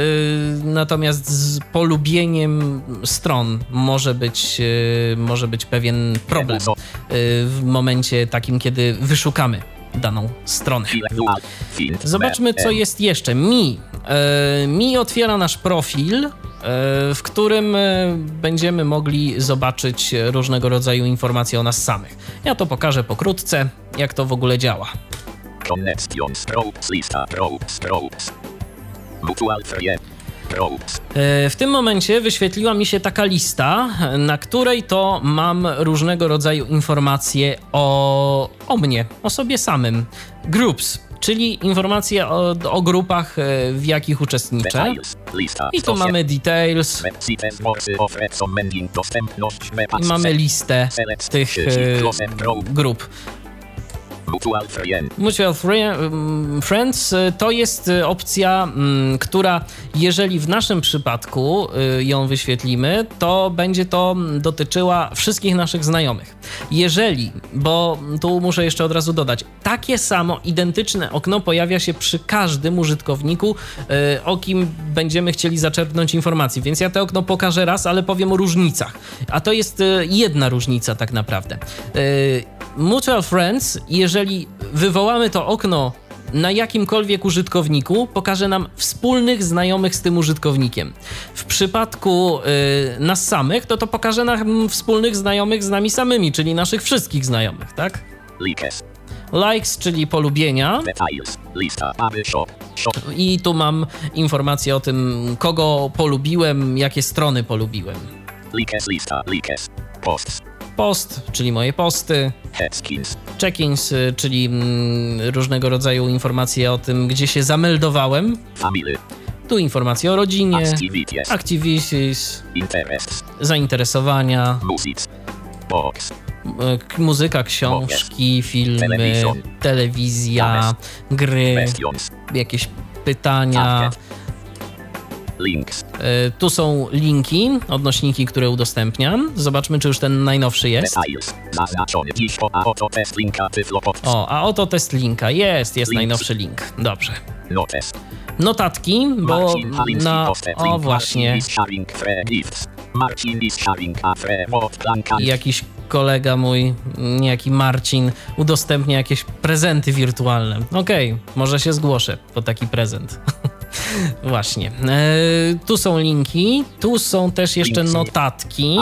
natomiast z polubieniem stron może być, e, może być pewien problem e, w momencie takim, kiedy wyszukamy daną stronę. Zobaczmy, co jest jeszcze. Mi. E, Mi otwiera nasz profil, w którym będziemy mogli zobaczyć różnego rodzaju informacje o nas samych. Ja to pokażę pokrótce, jak to w ogóle działa. Connections. Ropes. Lista. Ropes. Ropes. Mutual friend. E, W tym momencie wyświetliła mi się taka lista, na której to mam różnego rodzaju informacje o, o mnie, o sobie samym. Groups, czyli informacje o, o grupach, e, w jakich uczestniczę. Details. I tu mamy details, i mamy listę tych e, grup. Mutual mm, Friends y, to jest y, opcja, mm, która jeżeli w naszym przypadku y, ją wyświetlimy, to będzie to mm, dotyczyła wszystkich naszych znajomych. Jeżeli, bo tu muszę jeszcze od razu dodać, takie samo identyczne okno pojawia się przy każdym użytkowniku, o kim będziemy chcieli zaczerpnąć informacji. Więc ja to okno pokażę raz, ale powiem o różnicach. A to jest jedna różnica tak naprawdę. Mutual Friends, jeżeli wywołamy to okno na jakimkolwiek użytkowniku, pokaże nam wspólnych znajomych z tym użytkownikiem. W przypadku y, nas samych, to to pokaże nam wspólnych znajomych z nami samymi, czyli naszych wszystkich znajomych, tak? Likes. Likes, czyli polubienia. Details. Lista. Aby. Shop. I tu mam informację o tym, kogo polubiłem, jakie strony polubiłem. Likes. Lista. Likes. Posts. Post, czyli moje posty. Check-ins, y, czyli mm, różnego rodzaju informacje o tym, gdzie się zameldowałem. Family. Tu informacje o rodzinie, Activities. activities, Interests. zainteresowania, Music. Box. muzyka, książki, filmy, Television. telewizja, gry, Questions. jakieś pytania. Target. Links. E, Tu są linki, odnośniki, które udostępniam. Zobaczmy, czy już ten najnowszy jest. Details. Zaznaczony dziś o a oto test linka tyflopod. O, a oto test linka. Jest, jest Link. najnowszy link. Dobrze. Notes. Notatki, bo Marcin na... O, właśnie. Marcin is sharing a free jakiś kolega mój, niejaki Marcin, udostępnia jakieś prezenty wirtualne. Okej, może się zgłoszę po taki prezent. Właśnie. E, tu są linki, tu są też jeszcze notatki.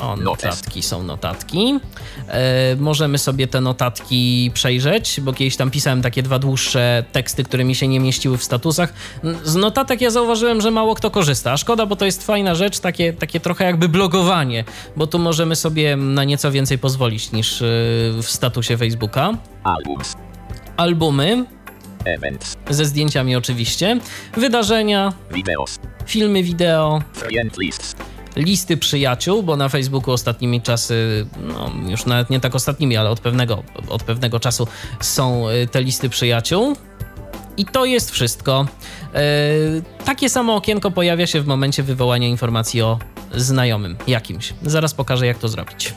O, Notes. notatki są notatki. E, możemy sobie te notatki przejrzeć, bo kiedyś tam pisałem takie dwa dłuższe teksty, które mi się nie mieściły w statusach. Z notatek ja zauważyłem, że mało kto korzysta. A szkoda, bo to jest fajna rzecz, takie, takie trochę jakby blogowanie, bo tu możemy sobie na nieco więcej pozwolić niż e, w statusie Facebooka. Albums. Albumy, Events. Ze zdjęciami oczywiście, wydarzenia, Videos. filmy wideo, listy przyjaciół, bo na Facebooku ostatnimi czasy, no już nawet nie tak ostatnimi, ale od pewnego, od pewnego czasu są y, te listy przyjaciół. I to jest wszystko. E, takie samo okienko pojawia się w momencie wywołania informacji o znajomym jakimś. Zaraz pokażę, jak to zrobić.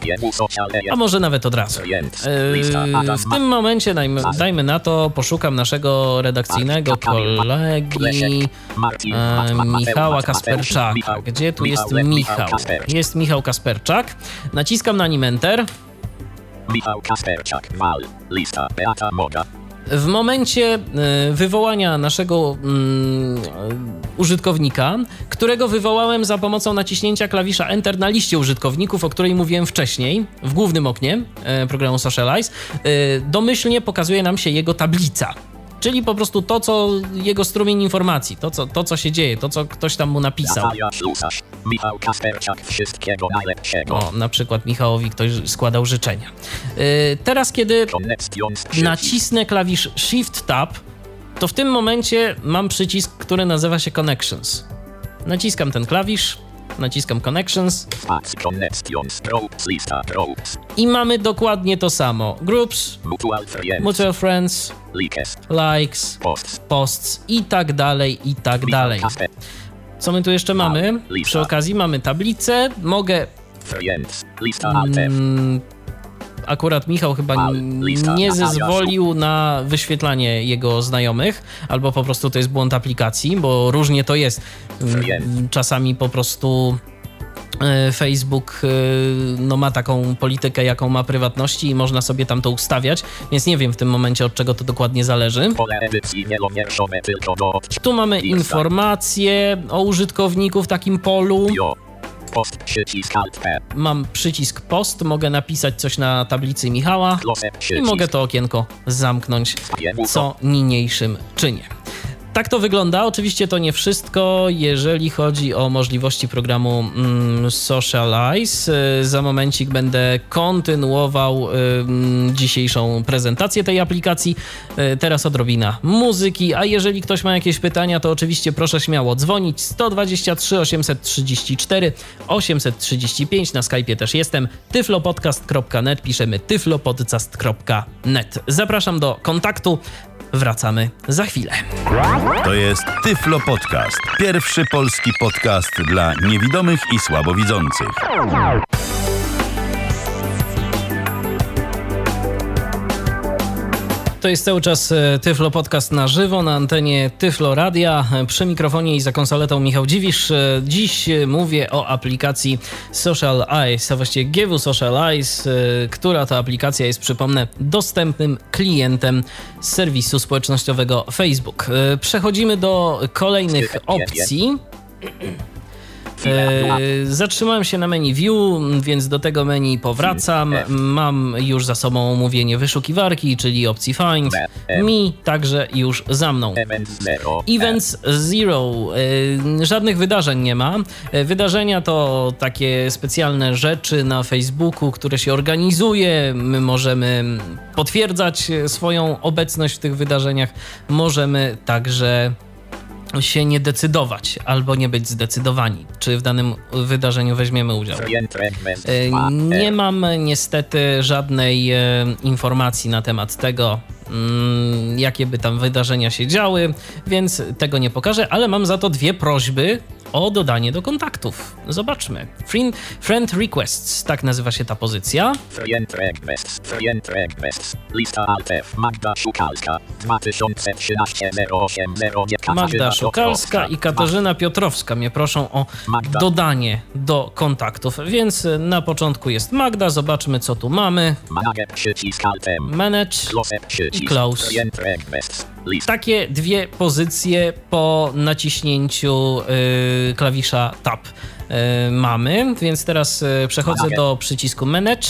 A może nawet od razu. E, w tym momencie dajmy, dajmy na to, poszukam naszego redakcyjnego kolegi e, Michała Kasperczaka. Gdzie tu jest Michał. Jest Michał Kasperczak. Naciskam na nim Enter. Michał Kasperczak, Wal, lista, Beata Moga, W momencie e, wywołania naszego mm, użytkownika, którego wywołałem za pomocą naciśnięcia klawisza Enter na liście użytkowników, o której mówiłem wcześniej, w głównym oknie e, programu Socialize, e, domyślnie pokazuje nam się jego tablica. Czyli po prostu to, co jego strumień informacji, to co, to, co się dzieje, to, co ktoś tam mu napisał. Michał Kasperczak, wszystkiego najlepszego. O, na przykład Michałowi ktoś składał życzenia. E, teraz, kiedy nacisnę klawisz Shift Tab, to w tym momencie mam przycisk, który nazywa się Connections. Naciskam ten klawisz, naciskam Connections. I mamy dokładnie to samo. Groups, Mutual Friends, Mutual Friends, Likes, Posts, Posts i tak dalej, i tak dalej. Co my tu jeszcze mamy? Przy okazji mamy tablicę. Mogę Friends, lista Mm, akurat Michał chyba nie zezwolił na wyświetlanie jego znajomych, albo po prostu to jest błąd aplikacji, bo różnie to jest. Czasami po prostu e, Facebook e, no, ma taką politykę, jaką ma prywatności i można sobie tam to ustawiać, więc nie wiem w tym momencie od czego to dokładnie zależy. Tu mamy informacje o użytkowniku w takim polu. Post, przycisk Alt P, Mam przycisk post, mogę napisać coś na tablicy Michała. Close, i mogę to okienko zamknąć, co niniejszym czynię. Tak to wygląda. Oczywiście to nie wszystko, jeżeli chodzi o możliwości programu mm, Socialize. Y, Za momencik będę kontynuował y, mm, dzisiejszą prezentację tej aplikacji. Y, Teraz odrobina muzyki, a jeżeli ktoś ma jakieś pytania, to oczywiście proszę śmiało dzwonić 123 834 835. Na Skype'ie też jestem. tyflopodcast.net. Piszemy tyflopodcast.net. Zapraszam do kontaktu. Wracamy za chwilę. To jest Tyflo Podcast. Pierwszy polski podcast dla niewidomych i słabowidzących. To jest cały czas e, Tyflo Podcast na żywo na antenie Tyflo Radia. E, Przy mikrofonie i za konsoletą Michał Dziwisz. E, Dziś mówię o aplikacji Social Eyes, a właściwie GW Social Eyes, która to aplikacja jest, przypomnę, dostępnym klientem serwisu społecznościowego Facebook. Przechodzimy do kolejnych opcji. E, zatrzymałem się na menu View, więc do tego meni powracam. Mam już za sobą omówienie wyszukiwarki, czyli opcji Find. Mi także już za mną. Events Zero. E, Żadnych wydarzeń nie ma. E, Wydarzenia to takie specjalne rzeczy na Facebooku, które się organizuje. My możemy potwierdzać swoją obecność w tych wydarzeniach. Możemy także się nie decydować albo nie być zdecydowani, czy w danym wydarzeniu weźmiemy udział. E, Nie mam niestety żadnej e, informacji na temat tego, mm, jakie by tam wydarzenia się działy, więc tego nie pokażę, ale mam za to dwie prośby o dodanie do kontaktów. Zobaczmy. Friend, friend Requests, tak nazywa się ta pozycja. Fragment, fragment, fragment, fragment, lista Magda Szukalska, 2013 08 09 Magda Szukalska i Katarzyna Piotrowska mnie proszą o Magda. dodanie do kontaktów, więc na początku jest Magda, zobaczmy co tu mamy. Przycisk Manage. Przycisk, I close. Fragment, fragment, lista, takie dwie pozycje po naciśnięciu y, klawisza Tab y, mamy, więc teraz y, przechodzę do przycisku Manage.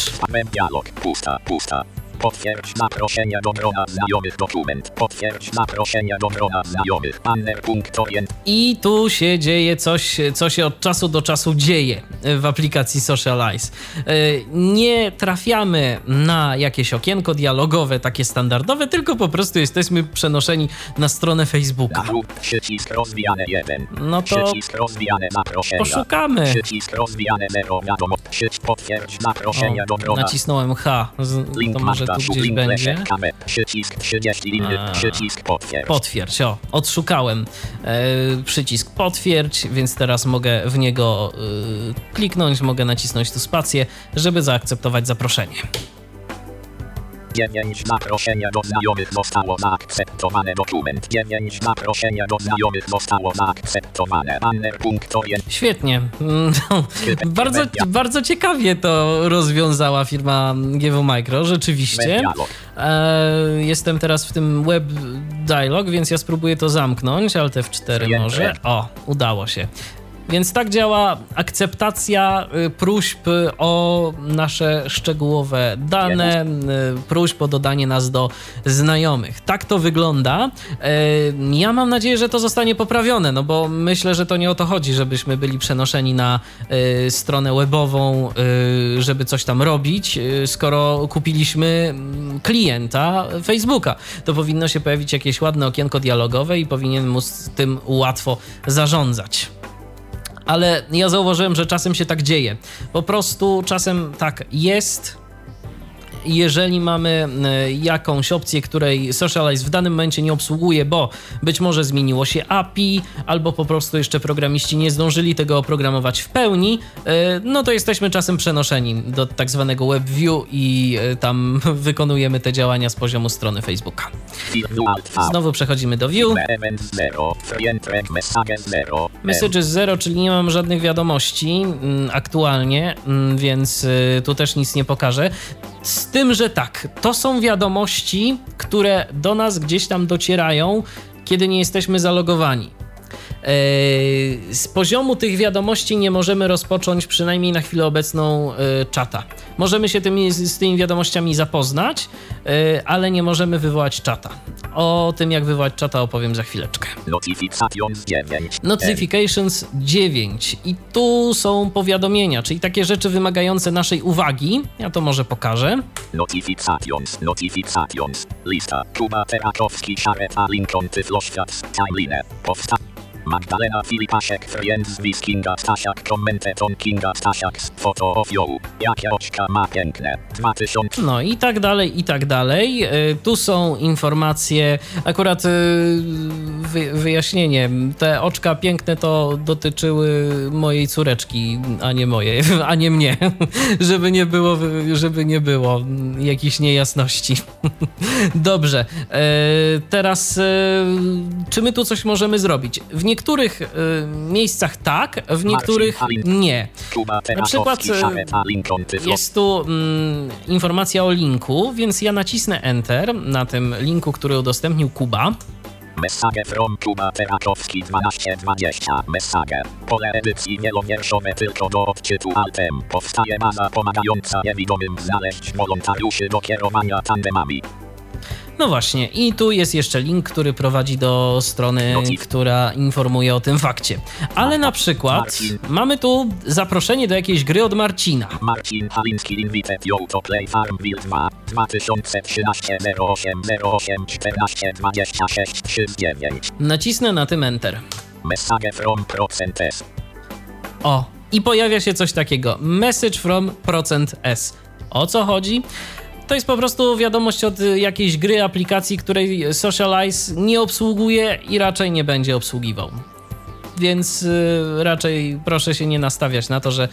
Dialog, pusta, pusta. Potwierdź zaproszenie do grona znajomych dokument. Potwierdź zaproszenie do grona znajomych. Banner punkt orient. I tu się dzieje coś, co się od czasu do czasu dzieje w aplikacji Socialize. Y, Nie trafiamy na jakieś okienko dialogowe, takie standardowe, tylko po prostu jesteśmy przenoszeni na stronę Facebooka. Przycisk rozwijane 1. No to Przycisk zaproszenia. poszukamy. Przycisk rozwijane 0 wiadomo. Przycisk potwierdź zaproszenie do grona. nacisnąłem H. Z- To może tu gdzieś będzie. Przycisk 30 inny, A. przycisk potwierdź. Potwierdź, o, odszukałem e, przycisk potwierdź, więc teraz mogę w niego e, kliknąć, mogę nacisnąć tu spację, żeby zaakceptować zaproszenie. 9 zaproszenia do znajomych zostało zaakceptowane dokument. 9 zaproszenia do znajomych zostało zaakceptowane. Banner punktowy. Świetnie. Bardzo, bardzo ciekawie to rozwiązała firma GW Micro, rzeczywiście. E, jestem teraz w tym web dialog, więc ja spróbuję to zamknąć, ale te w 4 Przyjęte. może. O, udało się. Więc tak działa akceptacja y, próśb o nasze szczegółowe dane, y, próśb o dodanie nas do znajomych. Tak to wygląda. Y, Ja mam nadzieję, że to zostanie poprawione, no bo myślę, że to nie o to chodzi, żebyśmy byli przenoszeni na stronę webową, żeby coś tam robić, skoro kupiliśmy mm, klienta Facebooka. To powinno się pojawić jakieś ładne okienko dialogowe i powinien móc tym łatwo zarządzać ale ja zauważyłem, że czasem się tak dzieje. Po prostu czasem tak jest. Jeżeli mamy e, jakąś opcję, której Socialize w danym momencie nie obsługuje, bo być może zmieniło się API, albo po prostu jeszcze programiści nie zdążyli tego oprogramować w pełni, e, no to jesteśmy czasem przenoszeni do tak zwanego WebView i e, tam wykonujemy te działania z poziomu strony Facebooka. Znowu przechodzimy do View. 0. 0. Messages zero, czyli nie mam żadnych wiadomości mm, aktualnie, mm, więc tu też nic nie pokażę. Z tym, że tak, to są wiadomości, które do nas gdzieś tam docierają, kiedy nie jesteśmy zalogowani. Yy, Z poziomu tych wiadomości nie możemy rozpocząć, przynajmniej na chwilę obecną, yy, czata. Możemy się tymi, z tymi wiadomościami zapoznać, yy, ale nie możemy wywołać czata. O tym, jak wywołać czata, opowiem za chwileczkę. Notifications 9. Notifications 9 i tu są powiadomienia, czyli takie rzeczy wymagające naszej uwagi. Ja to może pokażę. Notifications, notifications. Lista. Kuba Terakowski, Szareta Lincoln, Tyfloświat, Timeline. Powsta. Magdalena Filipaszek, Friends with Kinga Stasiak, Commenteton Kinga Stasiak, Photo of you. Jakie oczka ma piękne. 2000. No i tak dalej, i tak dalej. Y, Tu są informacje, akurat wy, wyjaśnienie. Te oczka piękne to dotyczyły mojej córeczki, a nie moje, a nie mnie. żeby nie było, żeby nie było jakichś niejasności. Dobrze. y, Teraz, czy my tu coś możemy zrobić? W niektórych y, miejscach tak, w niektórych nie. Kuba przykład, Tyfloświat. Jest tu mm, informacja o linku, więc ja nacisnę Enter na tym linku, który udostępnił Kuba. Message from Kuba Terakowski 1220. Message. Pole edycji wielowierszowe tylko do odczytu altem. Powstaje baza pomagająca niewidomym znaleźć wolontariuszy do kierowania tandemami. No właśnie, i tu jest jeszcze link, który prowadzi do strony, Notif. która informuje o tym fakcie. Ale na przykład Marcin. mamy tu zaproszenie do jakiejś gry od Marcina. Marcin Haliński invited you to play Farmville 2 2013 08 08 14 26 39 Nacisnę na tym Enter. Message from Procent S O, i pojawia się coś takiego. Message from procent %S. O co chodzi? To jest po prostu wiadomość od y, jakiejś gry, aplikacji, której Socialize nie obsługuje i raczej nie będzie obsługiwał. Więc y, raczej proszę się nie nastawiać na to, że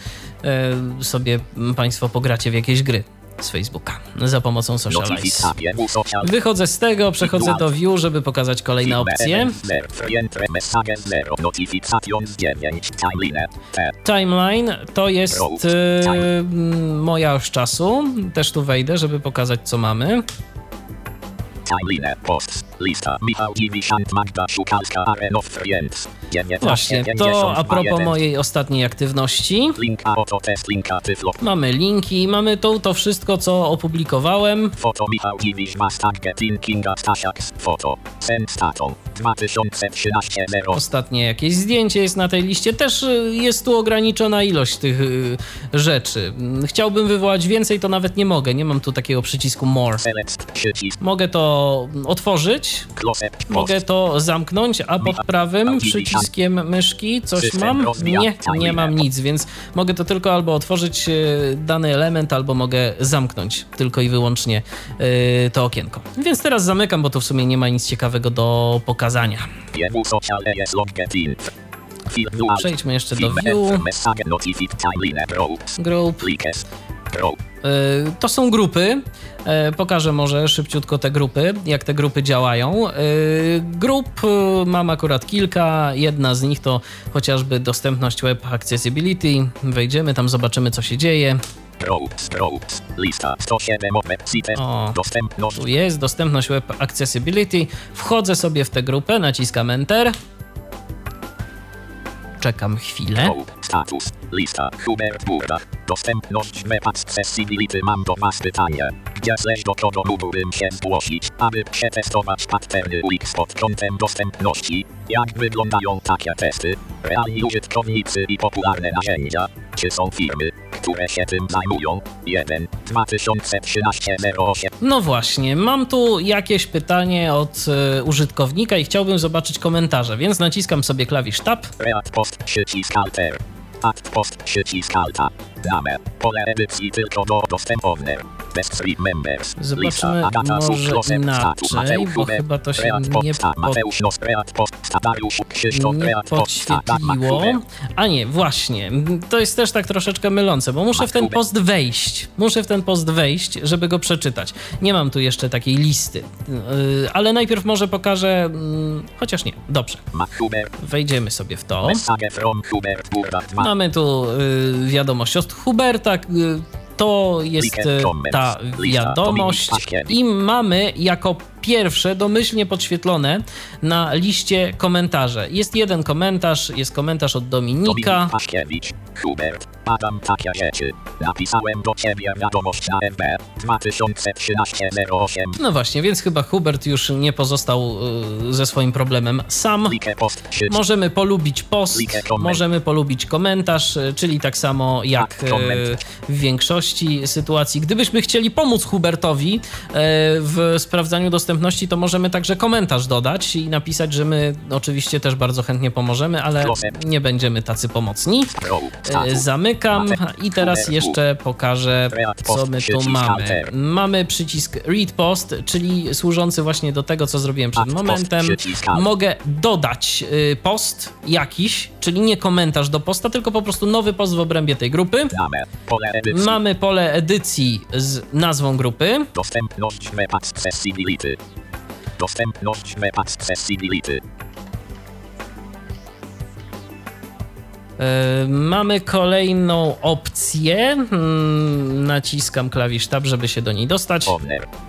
y, sobie Państwo pogracie w jakieś gry z Facebooka za pomocą Socialize. Wychodzę z tego, przechodzę do View, żeby pokazać kolejne opcje. Message 0 Notifications 9 Timeline to jest m, moja oś czasu. Też tu wejdę, żeby pokazać, co mamy. Timeline Post Lista. Michał Magda Szukalska Aren of Friends. 19 Właśnie, to a propos mojej ostatniej aktywności. Link a oto test linka tyflo. Mamy linki, mamy tu to wszystko, co opublikowałem. Foto Michał Dziwisz Mastag Getin Kinga Stasiak Foto. Send Staton 2013 0. Ostatnie jakieś zdjęcie jest na tej liście. Też y, jest tu ograniczona ilość tych y, rzeczy. Chciałbym wywołać więcej, to nawet nie mogę. Nie mam tu takiego przycisku more. Mogę to otworzyć, mogę to zamknąć, a pod prawym przyciskiem myszki coś mam? Nie, nie mam nic, więc mogę to tylko albo otworzyć y, dany element, albo mogę zamknąć tylko i wyłącznie to okienko. Więc teraz zamykam, bo tu w sumie nie ma nic ciekawego do pokazania. Alt. Przejdźmy jeszcze do view, group. Y, To są grupy. Y, Pokażę może szybciutko te grupy, jak te grupy działają. Y, Grup mam akurat kilka. Jedna z nich to chociażby dostępność Web Accessibility. Wejdziemy tam, zobaczymy co się dzieje. Groups. Groups. Lista 107 website. O. Dostępność. Tu jest dostępność Web Accessibility. Wchodzę sobie w tę grupę, naciskam Enter. Czekam chwilę. Status. Lista. Hubert Burda. Dostępność web accessibility. Mam do was pytanie. Gdzie zleś do kogo mógłbym się zgłosić, aby przetestować patterny UX pod kątem dostępności? Jak wyglądają takie testy? Realni użytkownicy i popularne narzędzia? Czy są firmy, które się tym zajmują? 1. 2013 08 No właśnie, mam tu jakieś pytanie od e, użytkownika i chciałbym zobaczyć komentarze, więc naciskam sobie klawisz Tab. React post przycisk alter. Act post przycisk alta. Dane. Pole edycji tylko do dostępowne. Zobaczmy może inaczej, bo chyba to się nie Krzysztof, nie podświetliło. A nie, właśnie. To jest też tak troszeczkę mylące, bo muszę w ten post wejść. Muszę w ten post wejść, żeby go przeczytać. Nie mam tu jeszcze takiej listy. Yy, Ale najpierw może pokażę. mm, Chociaż nie. Dobrze. Wejdziemy sobie w to. Message from Hubert Burda 2. Mamy tu y, wiadomość od Huberta. To jest y, ta wiadomość. I mamy jako pierwsze domyślnie podświetlone na liście komentarze. Jest jeden komentarz, jest komentarz od Dominika. Dominik. Hubert. Takie rzeczy. Napisałem do ciebie wiadomość na FB. 2013 08. No właśnie, więc chyba Hubert już nie pozostał y, ze swoim problemem sam. Możemy polubić post, możemy polubić komentarz, y, czyli tak samo jak Tak, y, w większości sytuacji. Gdybyśmy chcieli pomóc Hubertowi y, w sprawdzaniu dostępności, to możemy także komentarz dodać i napisać, że my oczywiście też bardzo chętnie pomożemy, ale nie będziemy tacy pomocni. Status. Zamykam i teraz jeszcze pokażę, co my tu mamy. Mamy przycisk read post, czyli służący właśnie do tego, co zrobiłem przed momentem. Mogę dodać y, post jakiś, czyli nie komentarz do posta, tylko po prostu nowy post w obrębie tej grupy. Mamy pole edycji z nazwą grupy. Dostępność web accessibility. Dostępność web accessibility. Mamy kolejną opcję. Mm, Naciskam klawisz tab, żeby się do niej dostać.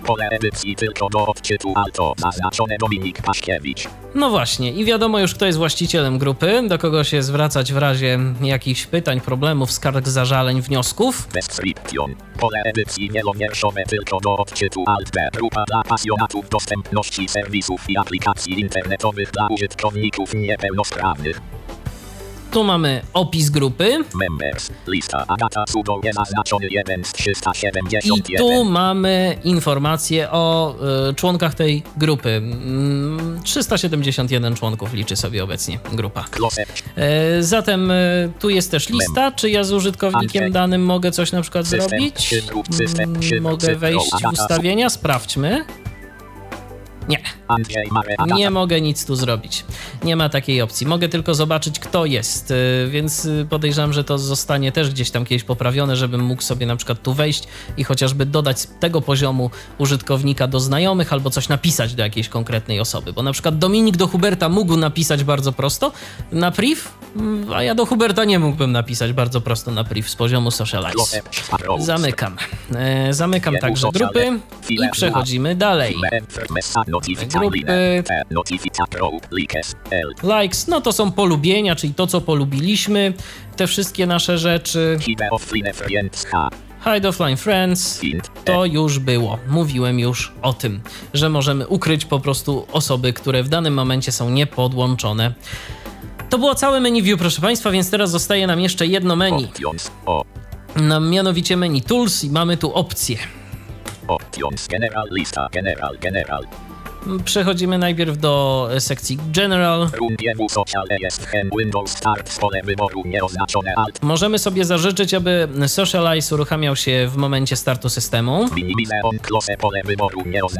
Pole edycji tylko do odczytu alto. Zaznaczone Dominik Paszkiewicz. No właśnie, i wiadomo już, kto jest właścicielem grupy, do kogo się zwracać w razie jakichś pytań, problemów, skarg, zażaleń, wniosków. Description. Pole edycji wielowierszowe tylko do odczytu alt B. Grupa dla pasjonatów dostępności serwisów i aplikacji internetowych dla użytkowników niepełnosprawnych. Tu mamy opis grupy Members. Lista. Agata Cudo niezaznaczony 1 z i 371. tu mamy informacje o y, członkach tej grupy. Mm, 371 członków liczy sobie obecnie grupa. E, Zatem e, tu jest też lista, czy ja z użytkownikiem danym mogę coś na przykład zrobić? Mm, Mogę wejść w ustawienia, sprawdźmy. Nie, nie mogę nic tu zrobić. Nie ma takiej opcji. Mogę tylko zobaczyć, kto jest, y, więc y, podejrzewam, że to zostanie też gdzieś tam kiedyś poprawione, żebym mógł sobie na przykład tu wejść i chociażby dodać z tego poziomu użytkownika do znajomych albo coś napisać do jakiejś konkretnej osoby. Bo na przykład Dominik do Huberta mógł napisać bardzo prosto na priv, mm, a ja do Huberta nie mógłbym napisać bardzo prosto na priv z poziomu socialize. Zamykam. E, zamykam także grupy i przechodzimy dalej. Grupy. Likes, no to są polubienia, czyli to, co polubiliśmy, te wszystkie nasze rzeczy. Hide Offline Friends to już było. Mówiłem już o tym, że możemy ukryć po prostu osoby, które w danym momencie są niepodłączone. To było całe menu view, proszę Państwa, więc teraz zostaje nam jeszcze jedno menu, na mianowicie menu Tools i mamy tu opcje. Options. General lista. General. General. Przechodzimy najpierw do e, sekcji General. Możemy sobie zażyczyć, aby Socialize uruchamiał się w momencie startu systemu.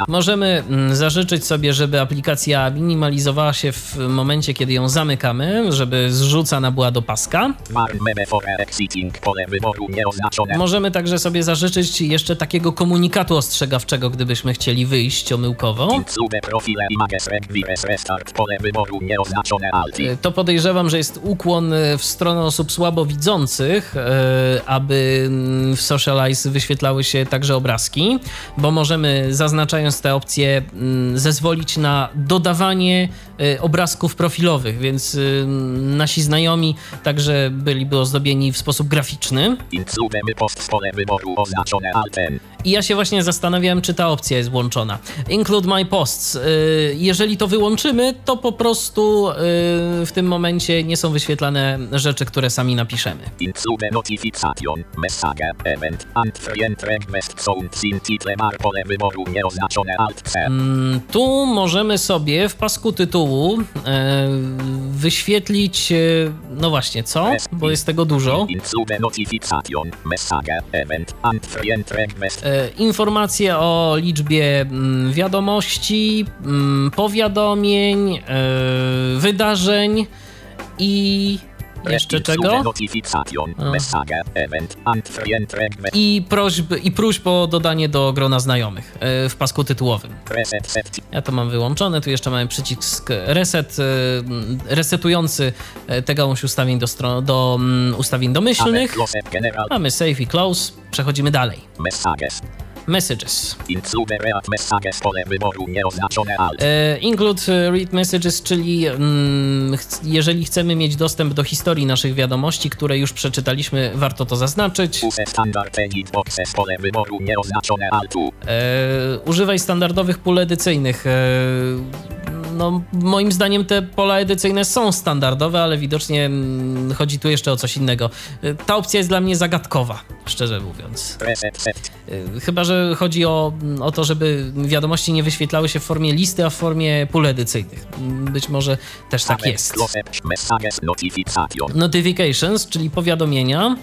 Możemy mm, zażyczyć sobie, żeby aplikacja minimalizowała się w momencie, kiedy ją zamykamy, żeby zrzucana była do paska. Możemy także sobie zażyczyć jeszcze takiego komunikatu ostrzegawczego, gdybyśmy chcieli wyjść omyłkowo. Profile images restart. Pole wyboru nieoznaczone Alt. To podejrzewam, że jest ukłon e, w stronę osób słabowidzących, e, aby mm, w Socialize wyświetlały się także obrazki, bo możemy zaznaczając te opcje mm, zezwolić na dodawanie e, obrazków profilowych, więc y, nasi znajomi także byliby ozdobieni w sposób graficzny. Sube post. Pole wyboru oznaczone Altem. I ja się właśnie zastanawiałem, czy ta opcja jest włączona. Include my posts. Y, Jeżeli to wyłączymy, to po prostu y, w tym momencie nie są wyświetlane rzeczy, które sami napiszemy. Int sube notification. Message. Event. Ant frient request sound. Sin title bar. Pole wyboru nieoznaczone Alt C. Mm, Tu możemy sobie w pasku tytułu e, wyświetlić, no właśnie, co? Bo jest tego dużo. Int sube notification. Message. Event. Ant frient request. E, Informacje o liczbie mm, wiadomości, mm, powiadomień, e, wydarzeń i jeszcze czego? I prośb, i próśb o dodanie do grona znajomych e, w pasku tytułowym. Ja to mam wyłączone. Tu jeszcze mamy przycisk reset, e, resetujący e, te gałąź ustawień do, stron, do mm, ustawień domyślnych. Mamy save i close. Przechodzimy dalej. Messages. E, include e, read messages, czyli mm, jeżeli chcemy mieć dostęp do historii naszych wiadomości, które już przeczytaliśmy, warto to zaznaczyć. E, używaj standardowych pól edycyjnych. E, no, moim zdaniem te pola edycyjne są standardowe, ale widocznie mm, chodzi tu jeszcze o coś innego. E, Ta opcja jest dla mnie zagadkowa, szczerze mówiąc. Chyba, że chodzi o, o to, żeby wiadomości nie wyświetlały się w formie listy, a w formie pól edycyjnych. Być może też tak jest. Notifications, czyli powiadomienia.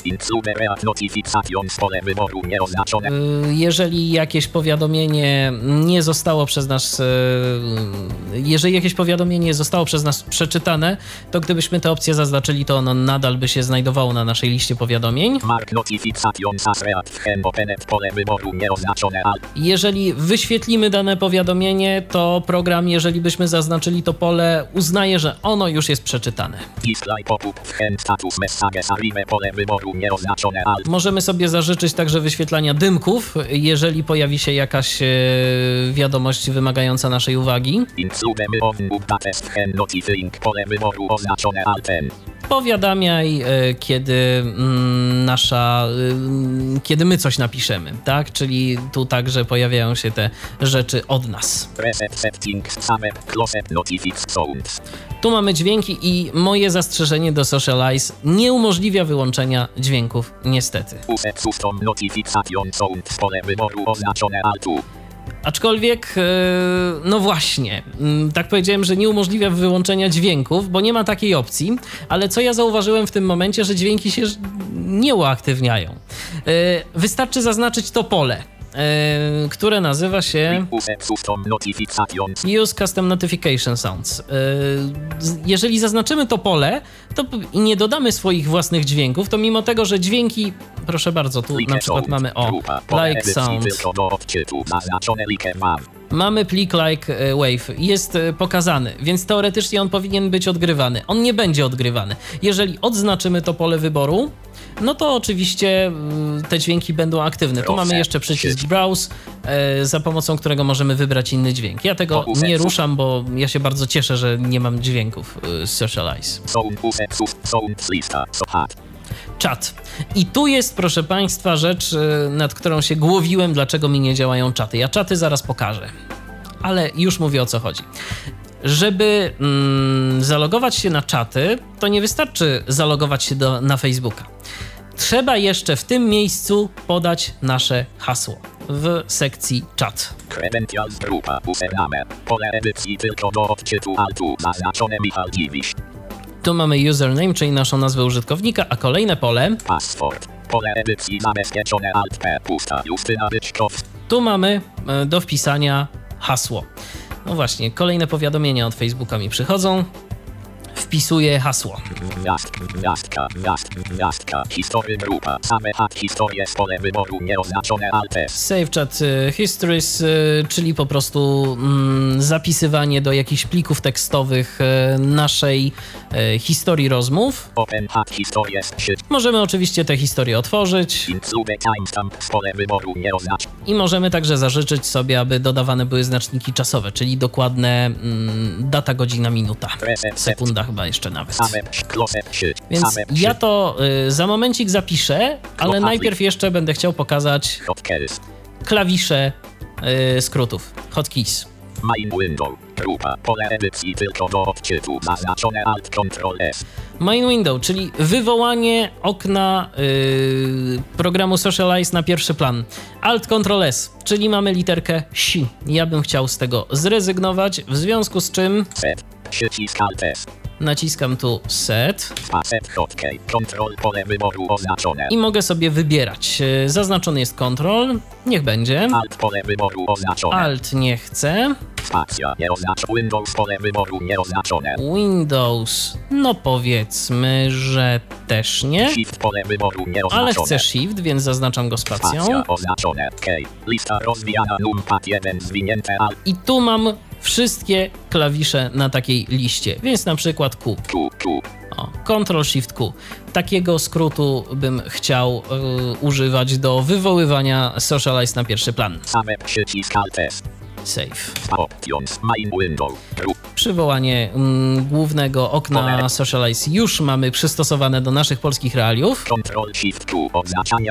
Y, Jeżeli jakieś powiadomienie nie zostało przez nas, y, jeżeli jakieś powiadomienie zostało przez nas przeczytane, to gdybyśmy tę opcję zaznaczyli, to ono nadal by się znajdowało na naszej liście powiadomień. Mark notifications as read. Pole wyboru nieoznaczone Alt. Jeżeli wyświetlimy dane powiadomienie, to program, jeżeli byśmy zaznaczyli to pole, uznaje, że ono już jest przeczytane. Display pop-up. Hen status messages. Arrive. Pole wyboru nieoznaczone Alt. Możemy sobie zażyczyć także wyświetlania dymków, jeżeli pojawi się jakaś e, wiadomość wymagająca naszej uwagi. On updates. Notifying. Pole wyboru oznaczone Altem. powiadamiaj, e, kiedy mm, nasza, y, kiedy my coś napiszemy, tak? Czyli tu także pojawiają się te rzeczy od nas. Tu mamy dźwięki i moje zastrzeżenie do Socialize nie umożliwia wyłączenia dźwięków, niestety. Use custom notification sounds. Pole wyboru oznaczone Altu. Aczkolwiek, e, no właśnie, mm, tak powiedziałem, że nie umożliwia wyłączenia dźwięków, bo nie ma takiej opcji, ale co ja zauważyłem w tym momencie, że dźwięki się nie uaktywniają. E, Wystarczy zaznaczyć to pole, e, które nazywa się Use custom Notification Sounds. E, Jeżeli zaznaczymy to pole to i nie dodamy swoich własnych dźwięków, to mimo tego, że dźwięki, proszę bardzo, tu na przykład mamy o, like sound. Mamy plik like e, wave, jest pokazany, więc teoretycznie on powinien być odgrywany. On nie będzie odgrywany. Jeżeli odznaczymy to pole wyboru, no to oczywiście mm, te dźwięki będą aktywne. Tu mamy jeszcze przycisk browse, e, za pomocą którego możemy wybrać inny dźwięk. Ja tego nie ruszam, bo ja się bardzo cieszę, że nie mam dźwięków e, z Socialize. Czat. I tu jest, proszę Państwa, rzecz, nad którą się głowiłem, dlaczego mi nie działają czaty. Ja czaty zaraz pokażę, ale już mówię o co chodzi. Żeby mm, zalogować się na czaty, to nie wystarczy zalogować się do, na Facebooka. Trzeba jeszcze w tym miejscu podać nasze hasło w sekcji czat. Credentials grupa username. Pole edycji tylko do odczytu altu. Zaznaczone Michał Dziwisz. Tu mamy username, czyli naszą nazwę użytkownika, a kolejne pole Password. Pole edycji zabezpieczone alt P. Pusta. Justyna Byczkow. Tu mamy e, do wpisania hasło. No właśnie, kolejne powiadomienia od Facebooka mi przychodzą. Wpisuję hasło. Gwiazd, gwiazdka, gwiazd, gwiazdka. History grupa. Same historie pole wyboru nieoznaczone. Save Chat e, Histories, e, czyli po prostu mm, zapisywanie do jakichś plików tekstowych e, naszej e, historii rozmów. Open hat. Możemy oczywiście te historie otworzyć i możemy także zażyczyć sobie, aby dodawane były znaczniki czasowe, czyli dokładne mm, data, godzina, minuta. Reset, Sekunda chyba jeszcze nawet. Więc ja to y, za momencik zapiszę, ale najpierw jeszcze będę chciał pokazać klawisze y, skrótów, hotkeys. Main window. Grupa. Pole edycji tylko do odczytu. Zaznaczone alt Ctrl S. Main window, czyli wywołanie okna y, programu Socialize na pierwszy plan. Alt Ctrl S, czyli mamy literkę si. Ja bym chciał z tego zrezygnować, w związku z czym Set. Przycisk alt S. naciskam tu set Facet hotkey. Ctrl pole wyboru oznaczone. i mogę sobie wybierać. Y, Zaznaczony jest Ctrl, niech będzie. Alt pole wyboru oznaczone. Alt nie chcę. Spacja nieoznaczone. Windows pole wyboru. Windows, no powiedzmy, że też nie. Shift pole wyboru Ale chcę Shift, więc zaznaczam go spacją. Spacja oznaczone. K. Lista rozwijana numpad 1 zwinięte alt I tu mam wszystkie klawisze na takiej liście, więc na przykład Q. Q Q. O, Ctrl Shift Q. Takiego skrótu bym chciał y, używać do wywoływania Socialize na pierwszy plan. Same przycisk alt. Save. Przywołanie mm, głównego okna Socialize już mamy przystosowane do naszych polskich realiów.